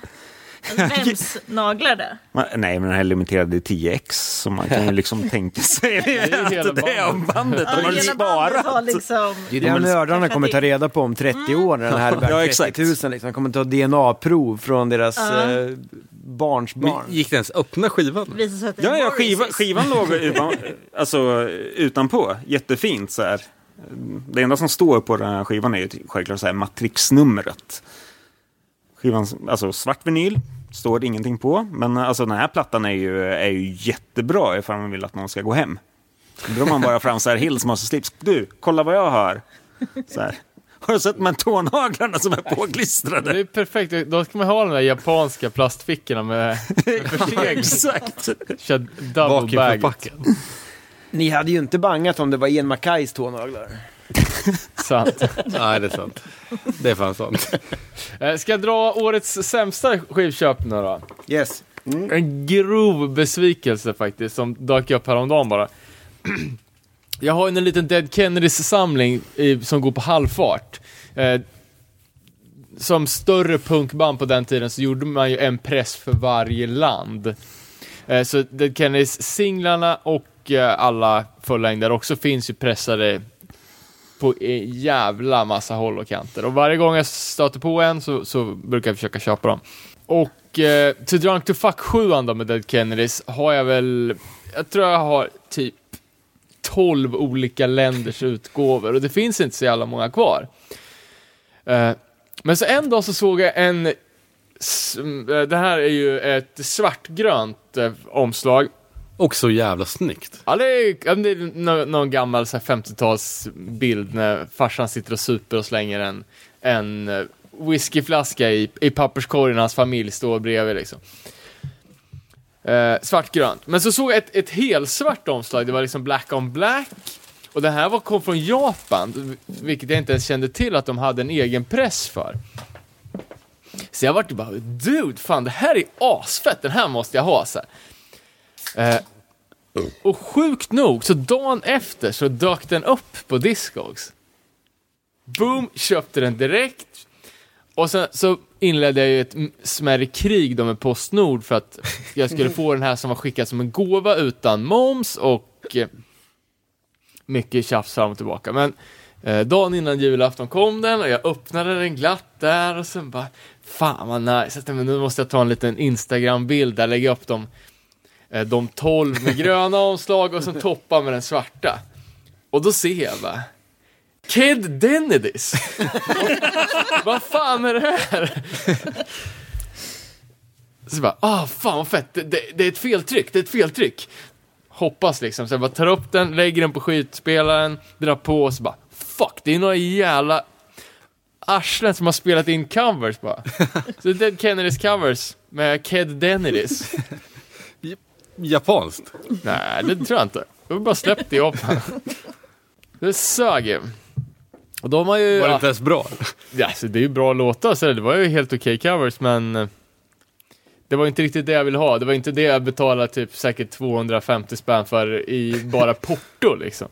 E: Vems naglar det?
F: Nej, men den här är limiterad i 10x. Så man kan ju liksom tänka sig
C: är ju hela
F: att det är om bandet.
E: Ja,
F: De har
E: hela bandet har
F: sparat.
E: liksom...
D: Det är det nördarna kommer ta reda på om 30 år när den här är värd
F: Ja,
D: 30
F: exakt.
D: 000. Liksom. De kommer ta DNA-prov från deras
E: Ja.
D: eh, barns barn.
B: Men Gick det ens öppna skivan?
E: Det är
F: Ja, ja skiva, skivan låg utan, alltså, utanpå. Jättefint så här. Det enda som står på den här skivan är ju självklart så här matrixnumret. Skivan, alltså svart vinyl, står det ingenting på. Men alltså den här plattan är ju, är ju jättebra ifall man vill att någon ska gå hem. Då drar man bara fram så här Hills Master Slips. Du, kolla vad jag har. Så här. Har du sett de här tånaglarna som är påklistrade?
C: Det är perfekt, då ska man ha de där japanska plastfickorna med, med försegling.
F: Exakt.
C: Kör double bag.
D: Ni hade ju inte bangat om det var Ian Mackajs tånaglar.
C: Sant.
B: Nej, det är sant. Det är fan sant.
C: Eh, Ska jag dra årets sämsta skivköp nu då?
D: Yes.
C: En grov besvikelse faktiskt, som dök upp häromdagen bara. Jag har ju en liten Dead Kennedys samling i, som går på halvfart. Eh, som större punkband på den tiden så gjorde man ju en press för varje land. Eh, så Dead Kennedys singlarna och eh, alla fullängder också finns ju pressade på en jävla massa håll och kanter. Och varje gång jag stöter på en så, så brukar jag försöka köpa dem. Och eh, To Drunk To Fuck 7 då med Dead Kennedys har jag väl, jag tror jag har typ 12 olika länders utgåvor och det finns inte så jävla många kvar. Eh, men så en dag så såg jag en, eh, det här är ju ett svartgrönt eh, omslag
B: och så jävla snyggt.
C: Ja, det är, det är någon, någon gammal 50-talsbild när farsan sitter och super och slänger en, en eh, whiskyflaska i, i papperskorgen och hans familj står bredvid liksom. Eh, svartgrönt. Men så såg jag ett, ett helsvart omslag, det var liksom black on black. Och det här var, kom från Japan, vilket jag inte ens kände till att de hade en egen press för. Så jag vart bara, dude, fan det här är asfett, den här måste jag ha. Så här. Eh, och sjukt nog, så dagen efter så dök den upp på Discogs. Boom, köpte den direkt. Och sen så inledde jag ju ett smärre krig då med Postnord för att jag skulle få den här som var skickad som en gåva utan moms och eh, mycket tjafs fram och tillbaka. Men eh, dagen innan julafton kom den och jag öppnade den glatt där och sen bara Fan vad nice, men nu måste jag ta en liten Instagram-bild där, lägga upp dem de 12 med gröna omslag och sen toppa med den svarta. Och då ser jag bara Kid Denidis! vad fan är det här? Så bara, ah fan vad fett, det, det, det är ett feltryck, det är ett feltryck. Hoppas liksom, så jag bara tar upp den, lägger den på skivspelaren, drar på och så bara, fuck, det är några jävla arslen som har spelat in covers bara. Så Dead Kennedys covers med Kid Denidis.
B: Japanskt.
C: Nej, det tror jag inte. De har bara släppt det i Japan. Det sög ju. Och de har ju...
B: Var det inte ens bra?
C: ja, så det är ju bra låtar, så det var ju helt okej covers, men... eh, Det var inte riktigt det jag ville ha. Det var inte det jag betalade typ säkert 250 spänn för i bara porto liksom.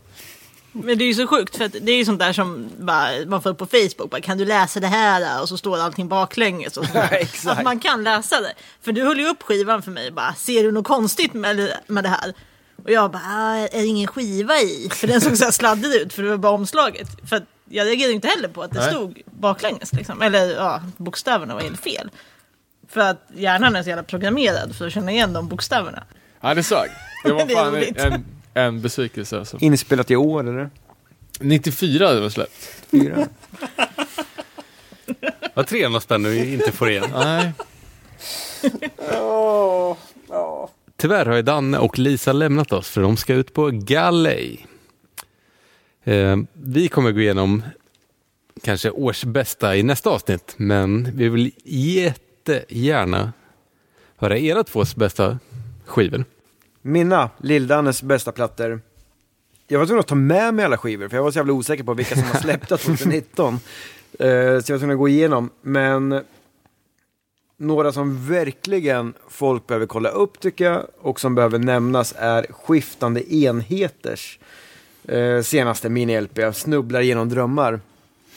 E: Men det är ju så sjukt för att det är ju sånt där som bara, man får upp på Facebook. Bara, kan du läsa det här? Och så står allting baklänges. Och
D: exakt.
E: Att man kan läsa det. För du höll ju upp skivan för mig. Bara, ser du något konstigt med, med det här? Och jag bara, "Ah, är det ingen skiva i? För den såg så här sladdig ut för det var bara omslaget. För jag reagerade inte heller på att det
C: Nej.
E: stod baklänges. Liksom. Eller ja, bokstäverna var helt fel. För att hjärnan är så jävla programmerad för att känna igen de bokstäverna.
C: Ja, det sög. Det var
E: Det
C: fan
E: roligt.
C: en, en besvikelse alltså.
D: Inspelat i år eller?
C: 94 hade det var släppt.
D: Fyra.
B: Vad 300 spänn vi inte får igen.
C: Nej.
B: Tyvärr har ju Danne och Lisa lämnat oss för de ska ut på galej. Eh, vi kommer gå igenom kanske årsbästa i nästa avsnitt, men vi vill jättegärna höra era tvås bästa skivor.
D: Mina, Lill-Dannes bästa plattor. Jag var tvungen att ta med mig alla skivor, för jag var så jävla osäker på vilka som var släppta 2019. Eh, så jag var tvungen att gå igenom. Men några som verkligen folk behöver kolla upp tycker jag, och som behöver nämnas är Skiftande Enheters eh, senaste mini-LP, Snubblar genom drömmar.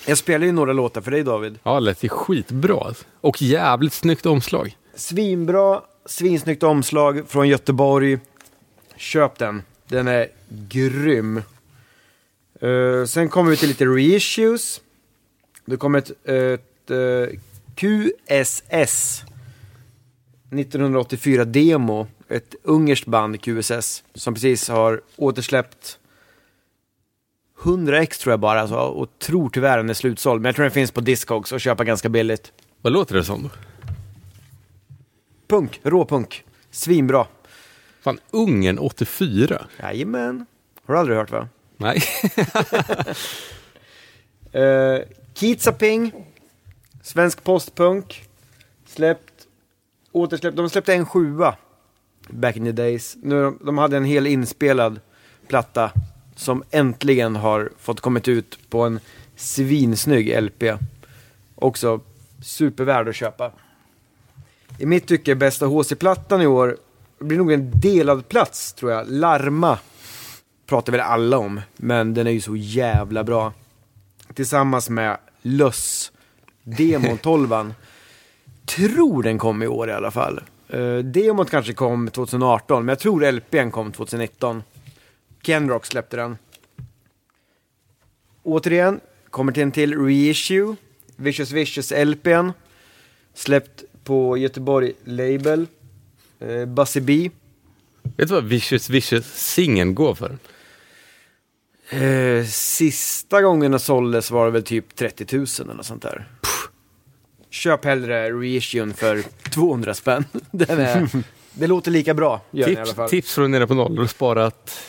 D: Jag spelar ju några låtar för dig David.
B: Ja, det lät ju skitbra. alltså. Och jävligt snyggt omslag.
D: Svinbra, svinsnyggt omslag från Göteborg. Köp den, den är grym. Eh, sen kommer vi till lite reissues. Det kommer ett, ett eh, QSS 1984 demo. Ett ungerskt band, QSS, som precis har återsläppt 100 ex tror jag bara, alltså, och tror tyvärr den är slutsåld. Men jag tror den finns på Discogs och köpa ganska billigt.
B: Vad låter det som?
D: Punk, råpunk. Svinbra.
B: Fan, Ungern 84.
D: Jajamän. Har du aldrig hört va?
B: Nej.
D: Uh, Kitzaping, svensk postpunk, släppt, återsläppt, de släppte en sjua back in the days. Nu, de, de hade en hel inspelad platta som äntligen har fått kommit ut på en svinsnygg LP. Också supervärd att köpa. I mitt tycke bästa HC-plattan i år blir nog en delad plats tror jag. Larma pratar väl alla om, men den är ju så jävla bra. Tillsammans med Löss, Demon 12 Tror den kom i år i alla fall. Uh, demot kanske kom 2018, men jag tror LPn kom 2019. Kenrock släppte den. Återigen, kommer till en till reissue. Vicious Vicious LPn. Släppt på Göteborg Label. Uh, Busy B.
B: Vet du vad Vicious Vicious singeln går för?
D: Eh, sista gången den såldes var det väl typ 30 000 eller något sånt där. Köp hellre reissuen för 200 spänn. Den är, det låter lika bra,
B: Tips, tips från nere på noll. Har sparat,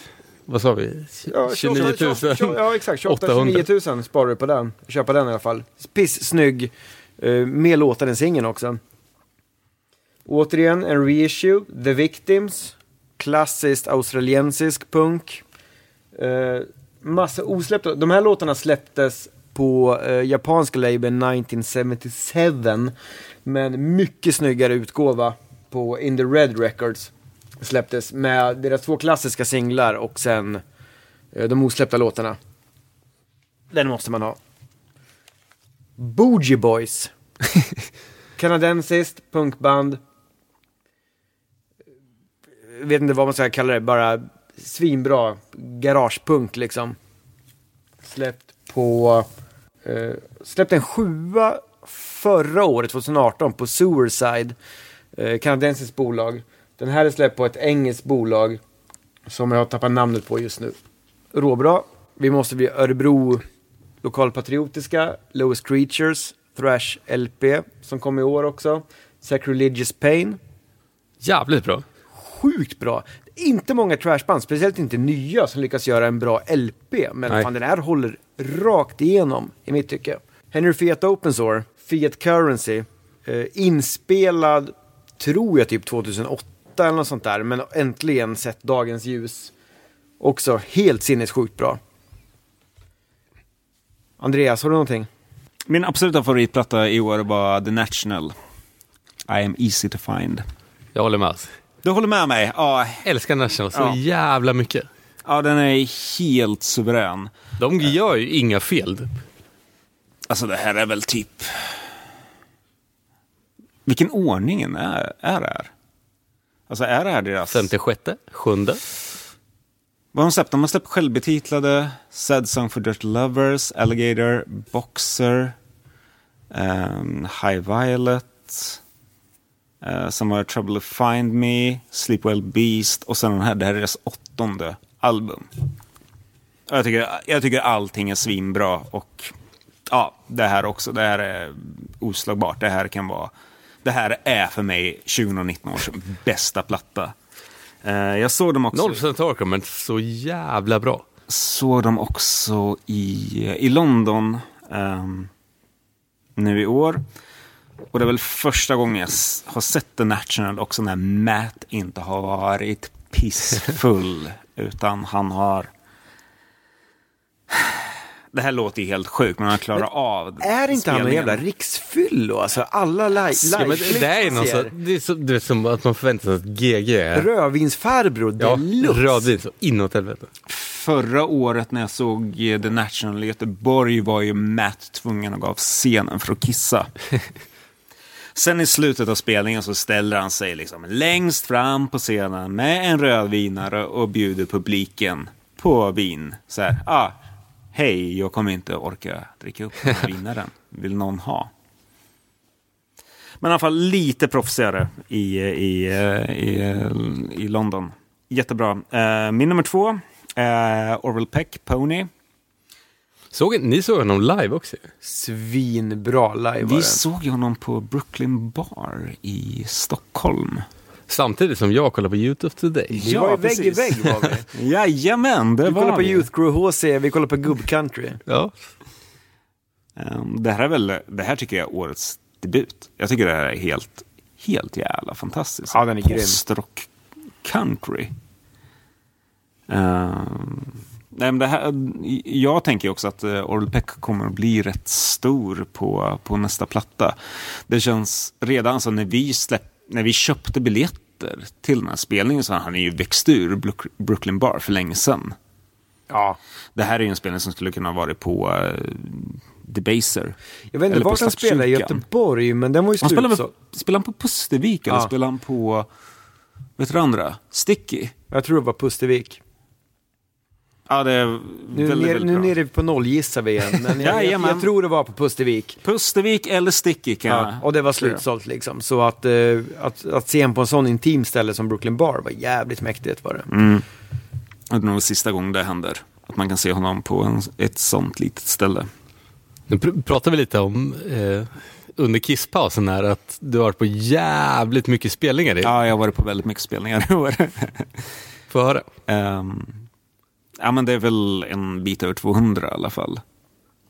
B: vad sa vi?
D: Ja,
B: 29 000.
D: 28, 28, ja, exakt. 28
B: 800.
D: 29 000 sparar du på den. Köpa den i alla fall. Piss snygg. Uh, mer låtar än singeln också. Återigen en reissue. The Victims. Klassiskt australiensisk punk. Uh, massa osläppta. De här låtarna släpptes på uh, japanska labeln 1977. Men mycket snyggare utgåva på In the Red Records. Släpptes med deras två klassiska singlar och sen eh, de osläppta låtarna. Den måste man ha. Bougie Boys. Kanadensiskt punkband. Vet inte vad man ska kalla det, bara svinbra garagepunk liksom. Släppt på... Eh, släppt en sjua förra året, 2018, på Suicide Eh, kanadensiskt bolag. Den här är släppt på ett engelskt bolag som jag har tappat namnet på just nu. Råbra. Vi måste bli Örebro lokalpatriotiska. Lowest Creatures, Thrash LP som kom i år också. Sacrilegious Pain.
B: Jävligt bra.
D: Sjukt bra. Inte många trashband, speciellt inte nya, som lyckas göra en bra LP. Men
B: Nej.
D: fan, den här håller rakt igenom, i mitt tycke. Henry Fiat Open Source, Fiat Currency. Eh, inspelad, tror jag, typ 2008 eller något sånt där. Men äntligen sett dagens ljus. Också helt sinnessjukt bra. Andreas, har du någonting?
F: Min absoluta favoritplatta i år var The National. I am easy to find.
B: Jag håller med.
F: Du håller med mig? Ja,
B: Älskar National så
F: Ja.
B: jävla mycket.
F: ja den är helt suverän.
B: De gör ju inga fel.
F: Alltså det här är väl typ... Vilken ordningen är, är det här? Alltså är det här deras...
B: 56, sjunde.
F: Vad har de släppt? De har släppt självbetitlade Sad Song for Dirt Lovers, Alligator, Boxer, ehm, High Violet, uh, Some Are Trouble to Find Me, Sleepwell Beast och sen den här. Det här är deras åttonde album. Och Jag tycker, jag tycker allting är svinbra och ja, det här också. Det här är oslagbart. Det här kan vara... Det här är för mig 2019 års bästa platta. Eh, jag såg dem också
B: 0% hardcore men så jävla bra.
F: såg dem också i, i London ehm, nu i år. Och det är väl första gången jag har sett The National också när Matt inte har varit pissfull. utan han har... Det här låter ju helt sjukt, men han klarar av
D: Är inte han
F: spelningen.
D: jävla riksfyllo? Alltså alla li-
B: Ja, men
D: live
B: det är någon så, det är så, det är som att man förväntar sig att GG är
D: Rödvinsfarbror
B: ja,
D: deluxe.
B: rödvin så inåt helvete.
F: Förra året när jag såg eh, The National i Göteborg var ju Matt tvungen att gå av scenen för att kissa. Sen i slutet av spelningen så ställer han sig liksom längst fram på scenen med en rödvinare och bjuder publiken på vin. Så här, ah, hej, jag kommer inte orka dricka upp den här vinaren. Vill någon ha? Men i alla fall lite proffsigare i, i, eh, i, i London. Jättebra. Eh, Min nummer två, eh, Orwell Peck, Pony.
B: Såg, ni såg honom live också?
D: Svinbra live var
F: Vi såg honom på Brooklyn Bar i Stockholm.
B: Samtidigt som jag kollar på YouTube Today.
D: Vi
F: Ja,
D: var ju vägg i vägg var vi.
F: Jajamän, det
D: Vi
F: var
D: kollade på
F: vi.
D: Youth Crew HC, vi kollade på Gubb Country.
B: Ja.
F: Ehm, Det här, är väl, det här tycker jag är årets debut. Jag tycker det här är helt, helt jävla fantastiskt.
D: Ja, den är grym.
F: Postrock country. Ehm, nej, men det här, jag tänker också att uh, Orel Peck kommer att bli rätt stor på, på nästa platta. Det känns redan så när vi, släpp, när vi köpte biljetter till den här spelningen så har han ju växt ur Brook- Brooklyn Bar för länge sedan.
D: Ja.
F: Det här är ju en spelning som skulle kunna vara på uh, Debaser.
D: Jag vet inte
F: Eller
D: vart han spelar i. Göteborg, men den var ju
F: Han
D: slutsåld.
F: med, spelar han på Pustervik eller
D: Ja.
F: spelar han på, vet du andra? Sticky?
D: Jag tror det var Pustervik.
F: Ja, det är
D: Nu,
F: väldigt,
D: ner,
F: väldigt
D: nu nere på noll gissar vi igen, men jag, jag, jag tror det var på Pustervik.
F: Pustervik eller Sticky kan
D: Ja, och det var slutsålt liksom. Så att, eh, att, att se en på en sån intim ställe som Brooklyn Bar var jävligt mäktigt var det.
F: Mm. Det är nog sista gången det händer. Att man kan se honom på en, ett sånt litet ställe.
B: Nu pr- pratar vi lite om eh, under kisspausen här att du har varit på jävligt mycket spelningar. i.
F: Ja, jag har varit på väldigt mycket spelningar i år.
B: Få höra.
F: Ehm, ja, men det är väl en bit över 200 i alla fall.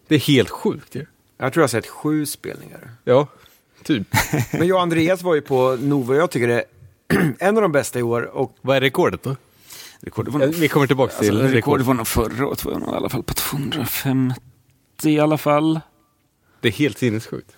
B: Det är helt sjukt ju.
D: Jag tror jag har sett sju spelningar.
B: Ja, typ.
D: Men jag och Andreas var ju på Nova jag tycker det är en av de bästa i år. Och
B: Vad är rekordet då?
F: Rekordet var nog,
B: Vi kommer tillbaka till
F: alltså,
B: rekord.
F: rekordet var nog förra året, var nog i alla fall på 250 i alla fall.
B: Det är helt sinnessjukt.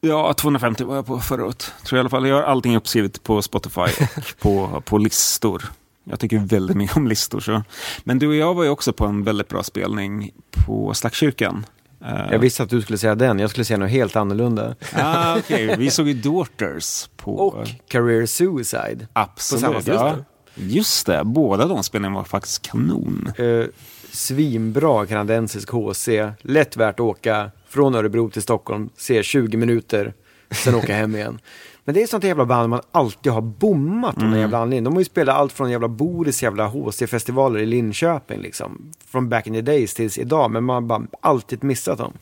F: Ja, 250 var jag på förra året. Tror jag i alla fall. Jag har allting uppskrivet på Spotify och på, på listor. Jag tycker väldigt mycket om listor. Så. Men du och jag var ju också på en väldigt bra spelning på Slaktkyrkan. Eh,
D: jag visste att du skulle säga den, jag skulle säga något helt annorlunda.
F: ah, okej. Vi såg ju Daughters på...
D: Och Career Suicide.
F: absolut.
D: på samma ställe.
F: ja. Just det, båda de spelningarna var faktiskt kanon.
D: Eh, svinbra kanadensisk HC. Lätt värt att åka från Örebro till Stockholm, se 20 minuter, sen åka hem igen. Men det är sånt jävla band man alltid har bommat av någon jävla anledning. De har ju spelat allt från jävla Boris jävla HC-festivaler i Linköping liksom. Från back in the days tills idag, men man har bara alltid missat dem.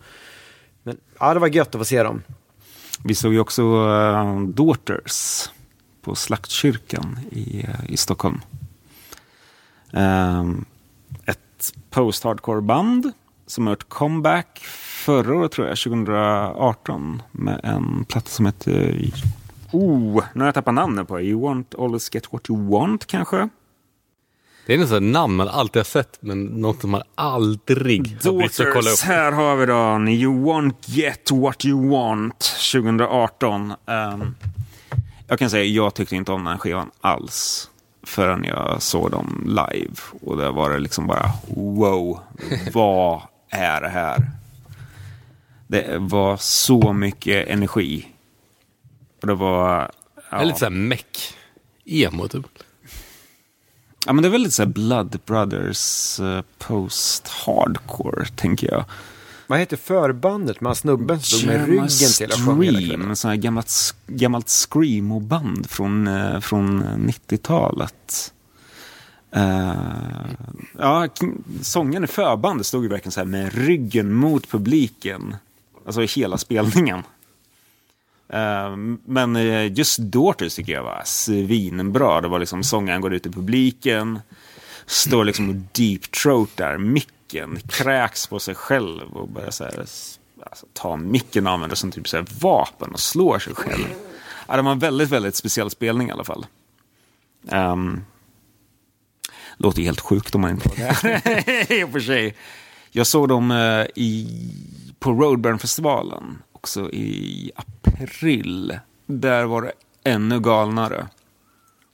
D: Men ja, det var gött att få se dem.
F: Vi såg ju också uh, Daughters på Slaktkyrkan i, eh, i Stockholm. Ehm, ett post-hardcore-band som har gjort comeback förra året, tror jag, 2018, med en platta som heter... Oh, nu har jag tappat namnet på det. You won't always get what you want, kanske?
B: Det är sånt namn man alltid har sett, men något som man aldrig har brytt sig kolla upp.
F: här har vi då. You won't get what you want 2018. Ehm, jag kan säga, jag tyckte inte om den skivan alls. Förrän jag såg dem live. Och det var det liksom bara, wow, vad är det här? Det var så mycket energi. Och det var...
B: Det är lite såhär meck. Emo typ.
F: Ja, men det är väl lite så här Blood Brothers eh, post-hardcore, tänker jag.
D: Vad heter förbandet med snubben som stod med ryggen till och sjöng hela kvällen?
F: Sån här gammalt, gammalt screamo-band från, eh, från 90-talet. Eh, ja, sången i förbandet stod ju verkligen så här med ryggen mot publiken. Alltså i hela spelningen. Eh, men eh, just Daughters tycker jag var svinbra. Det var liksom sångaren går ut i publiken, står liksom och deep throatar micken, kräks på sig själv och börjar så här, alltså, ta micken och använder som typ så här vapen och slår sig själv. Ja, det var en väldigt, väldigt speciell spelning i alla fall. Um, låter helt sjukt om man inte var där. I och för sig. Jag såg dem eh, i, på Roadburn-festivalen också i april. Där var det ännu galnare.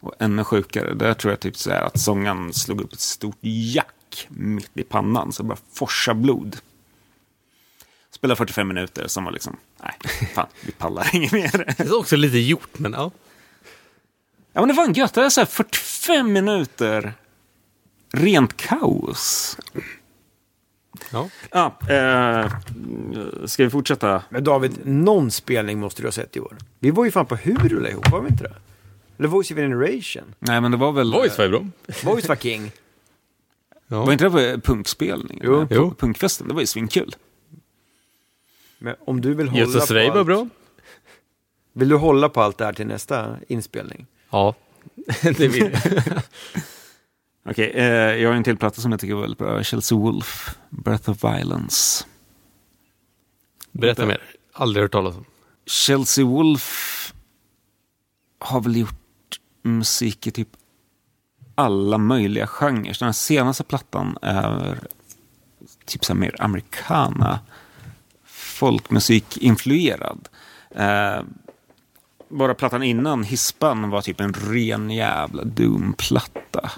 F: Och ännu sjukare. Där tror jag typ så här att sången slog upp ett stort jack mitt i pannan. Så det bara forsa blod. Spelade 45 minuter, som var liksom, nej, fan, vi pallar inget mer.
B: Det är också lite gjort, men ja.
F: Ja men det var en gött, det är så här 45 minuter rent kaos.
B: Ja.
F: Ja, eh, ska vi fortsätta?
D: Men David, någon spelning måste du ha sett i år. Vi var ju fan på Hurula ihop, var vi inte det? Eller Voice of Generation.
F: Nej men det var väl...
B: Voice var ju bra.
D: Voice var king.
B: Ja.
F: Var inte det på punkspelning?
D: Jo.
B: Jo.
F: Punkfesten, det var ju svinkul.
D: Men om du vill hålla
B: Jesus
D: på
B: Ray
D: allt,
B: var bra.
D: Vill du hålla på allt det här till nästa inspelning?
B: Ja, det vill jag.
F: Okej, eh, jag har en till platta som jag tycker är väldigt bra. Chelsea Wolf, Breath of Violence.
B: Berätta mer. Aldrig hört talas om.
F: Chelsea Wolf har väl gjort musik i typ alla möjliga genrer. Den här senaste plattan är typ så mer americana folkmusik-influerad. Eh, bara plattan innan, Hispan, var typ en ren jävla Doom-platta.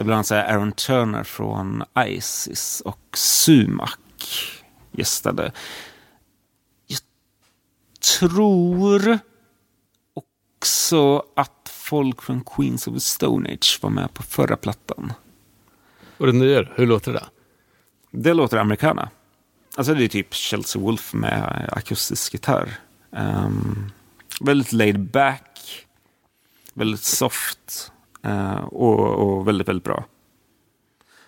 F: Det är bland annat Aaron Turner från Isis och Sumac gästade. Jag tror också att folk från Queens of the Stone Age var med på förra plattan.
B: Och den nya, hur låter det?
F: Det låter americana. Alltså det är typ Chelsea Wolf med akustisk gitarr. Ehm, väldigt laid back. Väldigt soft. Eh, och, och väldigt, väldigt bra.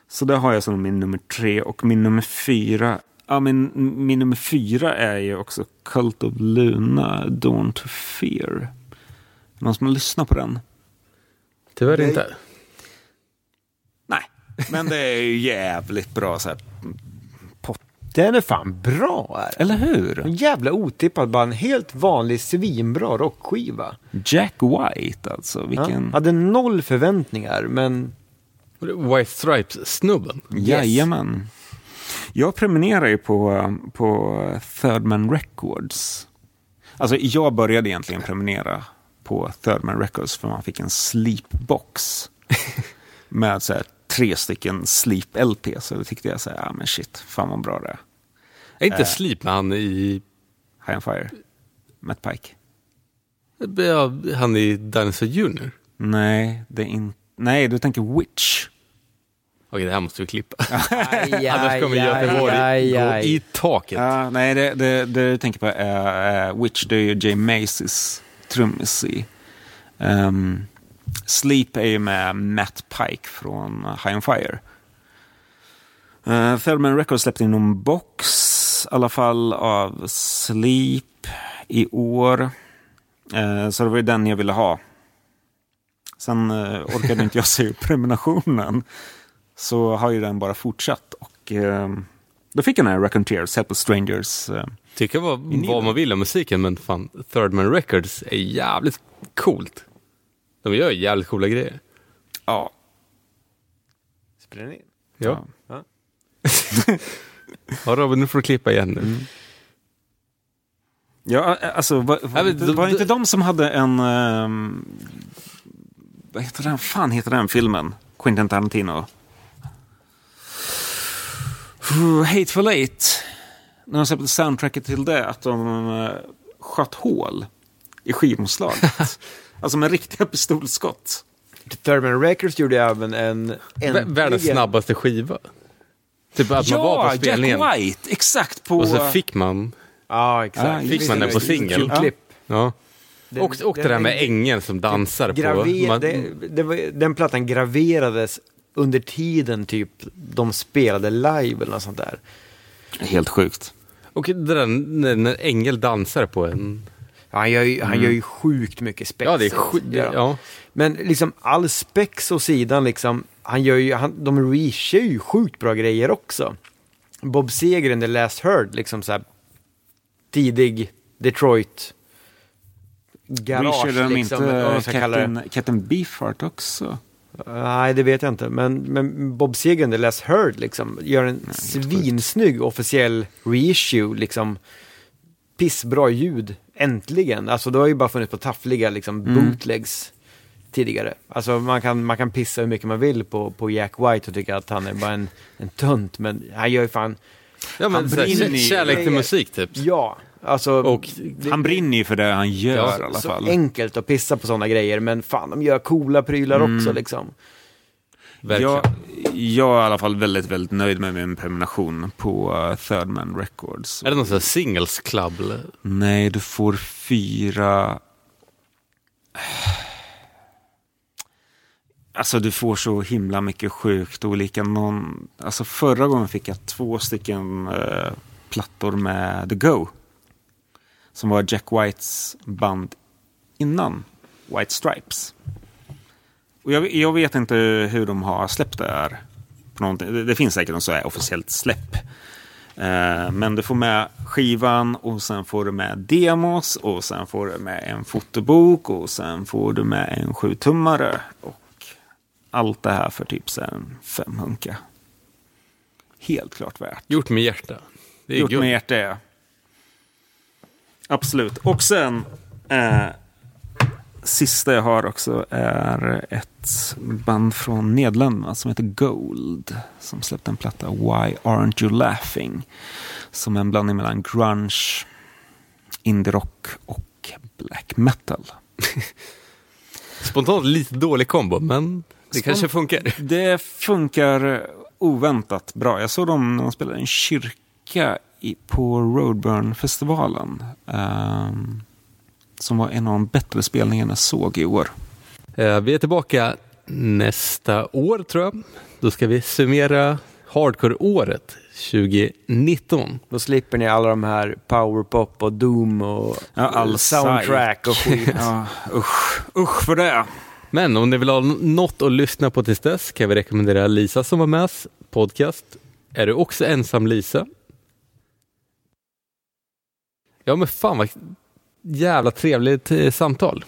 F: Så det har jag som min nummer tre. Och min nummer fyra. Ja, min, min nummer fyra är ju också Cult of Luna, Dawn to Fear. Någon som har lyssnat på den?
B: Tyvärr
D: Nej.
B: inte.
F: Nej, men det är ju jävligt bra så här.
D: Den är fan bra.
F: Eller hur?
D: En jävla otippad, bara en helt vanlig svinbra rockskiva.
F: Jack White alltså.
D: Ja.
F: Vilken...
D: Hade noll förväntningar, men
B: White Stripes-snubben.
F: Jajamän. Jag prenumererar ju på, på Third Man Records. Alltså jag började egentligen prenumerera på Third Man Records för man fick en sleepbox. med så här, tre stycken sleep-LP. Så då tyckte jag så här, ja men shit, fan vad bra det är.
B: Är inte Sleep med han i...
F: High on Fire. Matt Pike.
B: Han i Dinosaur Junior?
F: Nej, det är inte... Nej, du tänker Witch.
B: Okej, det här måste vi klippa.
D: aj,
B: Annars kommer Göteborg
D: aj,
B: gå i taket.
F: Ja, nej, det, det, det du tänker på är uh, Witch. Det är ju Jay Macy's trummis i. Um, Sleep är ju med Matt Pike från High on Fire. Uh, Thelman Records släppte in någon box i alla fall av Sleep i år. Eh, så det var ju den jag ville ha. Sen uh, orkade inte jag se upp prenumerationen. Så har ju den bara fortsatt. Och eh, då fick jag den här Raconteers, Helpless Strangers. eh,
B: Tycka vad, vad man vill om musiken, men fan, Third Man Records är jävligt coolt. De gör jävligt coola grejer.
F: ja,
D: Spelar den in?
B: Ja.
D: Ja.
B: Ja, Robin, nu får du klippa igen nu.
F: Ja, alltså var, var,
B: men
F: inte, var inte de som hade en... ehm, vad heter den? fan heter den filmen? Quentin Tarantino. Hateful Eight. När de släppte soundtracket till det, att de uh, sköt hål i skivomslaget. alltså med riktiga pistolskott.
D: Thurman Records gjorde även en...
B: Vä- Världens snabbaste skiva. Typ att man var på spelningen.
F: Jack White! Exakt på...
B: Och så fick man,
D: Ja, exakt.
F: Ja,
B: fick man den på singel.
D: Klipp.
B: Ja.
D: Den-
B: Och, och det
D: den-
B: där med ängeln som dansar
D: Graver,
B: på... Man,
D: det, det var, den plattan graverades under tiden typ de spelade live eller något sånt där.
F: Helt sjukt.
B: och det där när, när ängel dansar på en...
D: Han gör ju, han gör ju sjukt mycket spex.
B: Ja, det är
D: han.
B: Ja.
D: Men liksom all spex och sidan liksom, han gör ju, han, de reachar ju sjukt bra grejer också. Bob Seger in The Last Heard, liksom så här tidig Detroit garage
F: Reachade de
D: liksom.
F: inte
D: det.
F: Captain, Captain Beefheart också?
D: Nej, det vet jag inte. Men, men Bob Seger in The Last Heard liksom gör en svinsnygg officiell reissue liksom. Pissbra ljud, äntligen. Alltså det har ju bara funnits på taffliga liksom bootlegs tidigare. Alltså man kan, man kan pissa hur mycket man vill på, på Jack White och tycka att han är bara en, en tönt. Men han gör ju fan,
B: Ja, men
F: Han
B: så
F: brinner
B: kärlek till musik typ.
D: ja. Alltså,
B: Och
D: det-
F: Han brinner ju för det han gör
B: Ja,
F: i alla
D: så
F: fall.
D: enkelt att pissa på sådana grejer. Men fan, de gör coola prylar också liksom.
B: Verkligen.
F: Jag, jag är i alla fall väldigt, väldigt nöjd med min prenumeration på uh, Third Man Records.
B: Är det någon sån här singles club? Eller?
F: Nej, du får fyra... Alltså du får så himla mycket sjukt olika. Någon... Alltså förra gången fick jag två stycken eh, plattor med The Go. Som var Jack Whites band innan. White Stripes. Och jag, jag vet inte hur de har släppt det här. På någonting. Det, det finns säkert något så här officiellt släpp. Eh, men du får med skivan och sen får du med demos och sen får du med en fotobok och sen får du med en sjutummare. Och allt det här för typ fem hunka. Helt klart värt.
B: Gjort med hjärta. Det är
F: Gjort
B: guld.
F: med hjärta, ja. Absolut. Och sen... Eh, sista jag har också är ett band från Nederländerna som heter Gold. Som släppte en platta, Why Aren't You Laughing? Som är en blandning mellan grunge, indie-rock och black metal.
B: Spontant lite dålig kombo, men det
F: Spont-
B: kanske funkar.
F: Det funkar oväntat bra. Jag såg dem när de spelade i en kyrka i, på Roadburn-festivalen. ehm, som var en av de bättre spelningarna jag såg i år.
B: Eh, Vi är tillbaka nästa år, tror jag. Då ska vi summera hardcore-året 2019.
D: Då slipper ni alla de här powerpop och doom och
F: Ja, all
D: soundtrack och skit.
F: Ja, usch, usch för det.
B: Men om ni vill ha något att lyssna på tills dess kan vi rekommendera Lisa som var med oss podcast. Är du också ensam Lisa? Ja men fan vad jävla trevligt eh, samtal.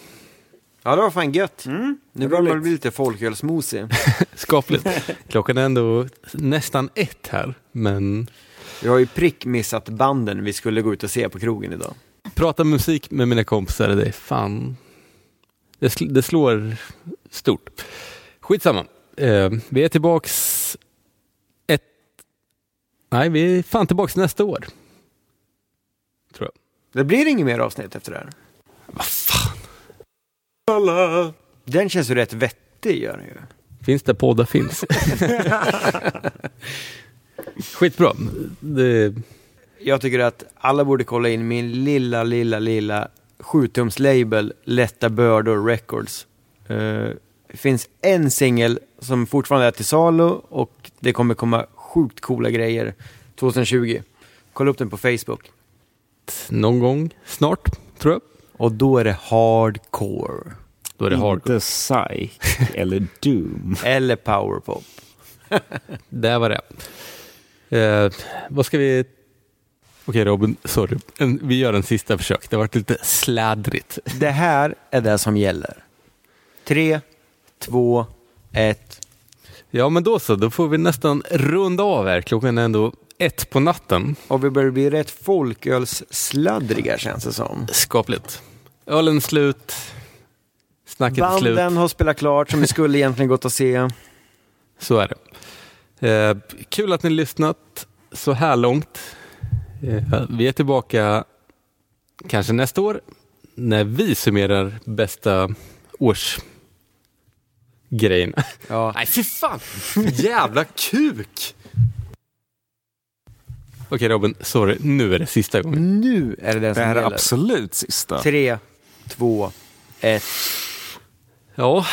D: Ja, det var fan gött.
F: Mm,
D: Nu börjar man bli lite folkölsmosig.
B: Skapligt. Klockan är ändå nästan ett här, men
D: Vi har ju prick missat banden vi skulle gå ut och se på krogen idag.
B: prata musik med mina kompisar, det är fan... Det, sl- det slår stort. Skitsamma. Eh, vi är tillbaks ett... Nej, vi är fan tillbaks nästa år. Tror jag.
D: Det blir inget mer avsnitt efter det här.
B: Vad fan.
D: Den känns ju rätt vettig gör den ju.
B: Finns där poddar finns. Skitbra. Det,
D: Jag tycker att alla borde kolla in min lilla, lilla, lilla 7-tums-label Lätta Bördor Records. Eh, Det finns en singel som fortfarande är till salu och det kommer komma sjukt coola grejer 2020. Kolla upp den på Facebook.
B: Någon gång snart, tror jag.
D: Och då är det hardcore.
B: Då är det hardcore.
F: Inte psych eller doom.
D: Eller powerpop.
B: Där var det. Eh, vad ska vi... Okej Robin, sorry. En, vi gör en sista försök. Det har varit lite sladdrigt.
D: Det här är det som gäller. Tre, två, ett.
B: Ja, men då så. Då får vi nästan runda av här. Klockan är ändå ett på natten.
D: Och vi börjar bli rätt folkölssladdriga känns det som.
B: Skapligt. Ölen slut. Snacket är slut.
D: Banden har spelat klart som vi skulle egentligen gått och se.
B: Så är det. Eh, kul att ni lyssnat så här långt. Eh, vi är tillbaka kanske nästa år när vi summerar bästa årsgrejen.
D: Ja.
B: Nej, fy fan! Jävla kuk! Okej Robin, sorry. Nu är det sista gången.
D: Nu är det den
F: Det
D: som
F: här är
D: gäller.
F: absolut sista.
D: Tre, två, ett.
B: Ja,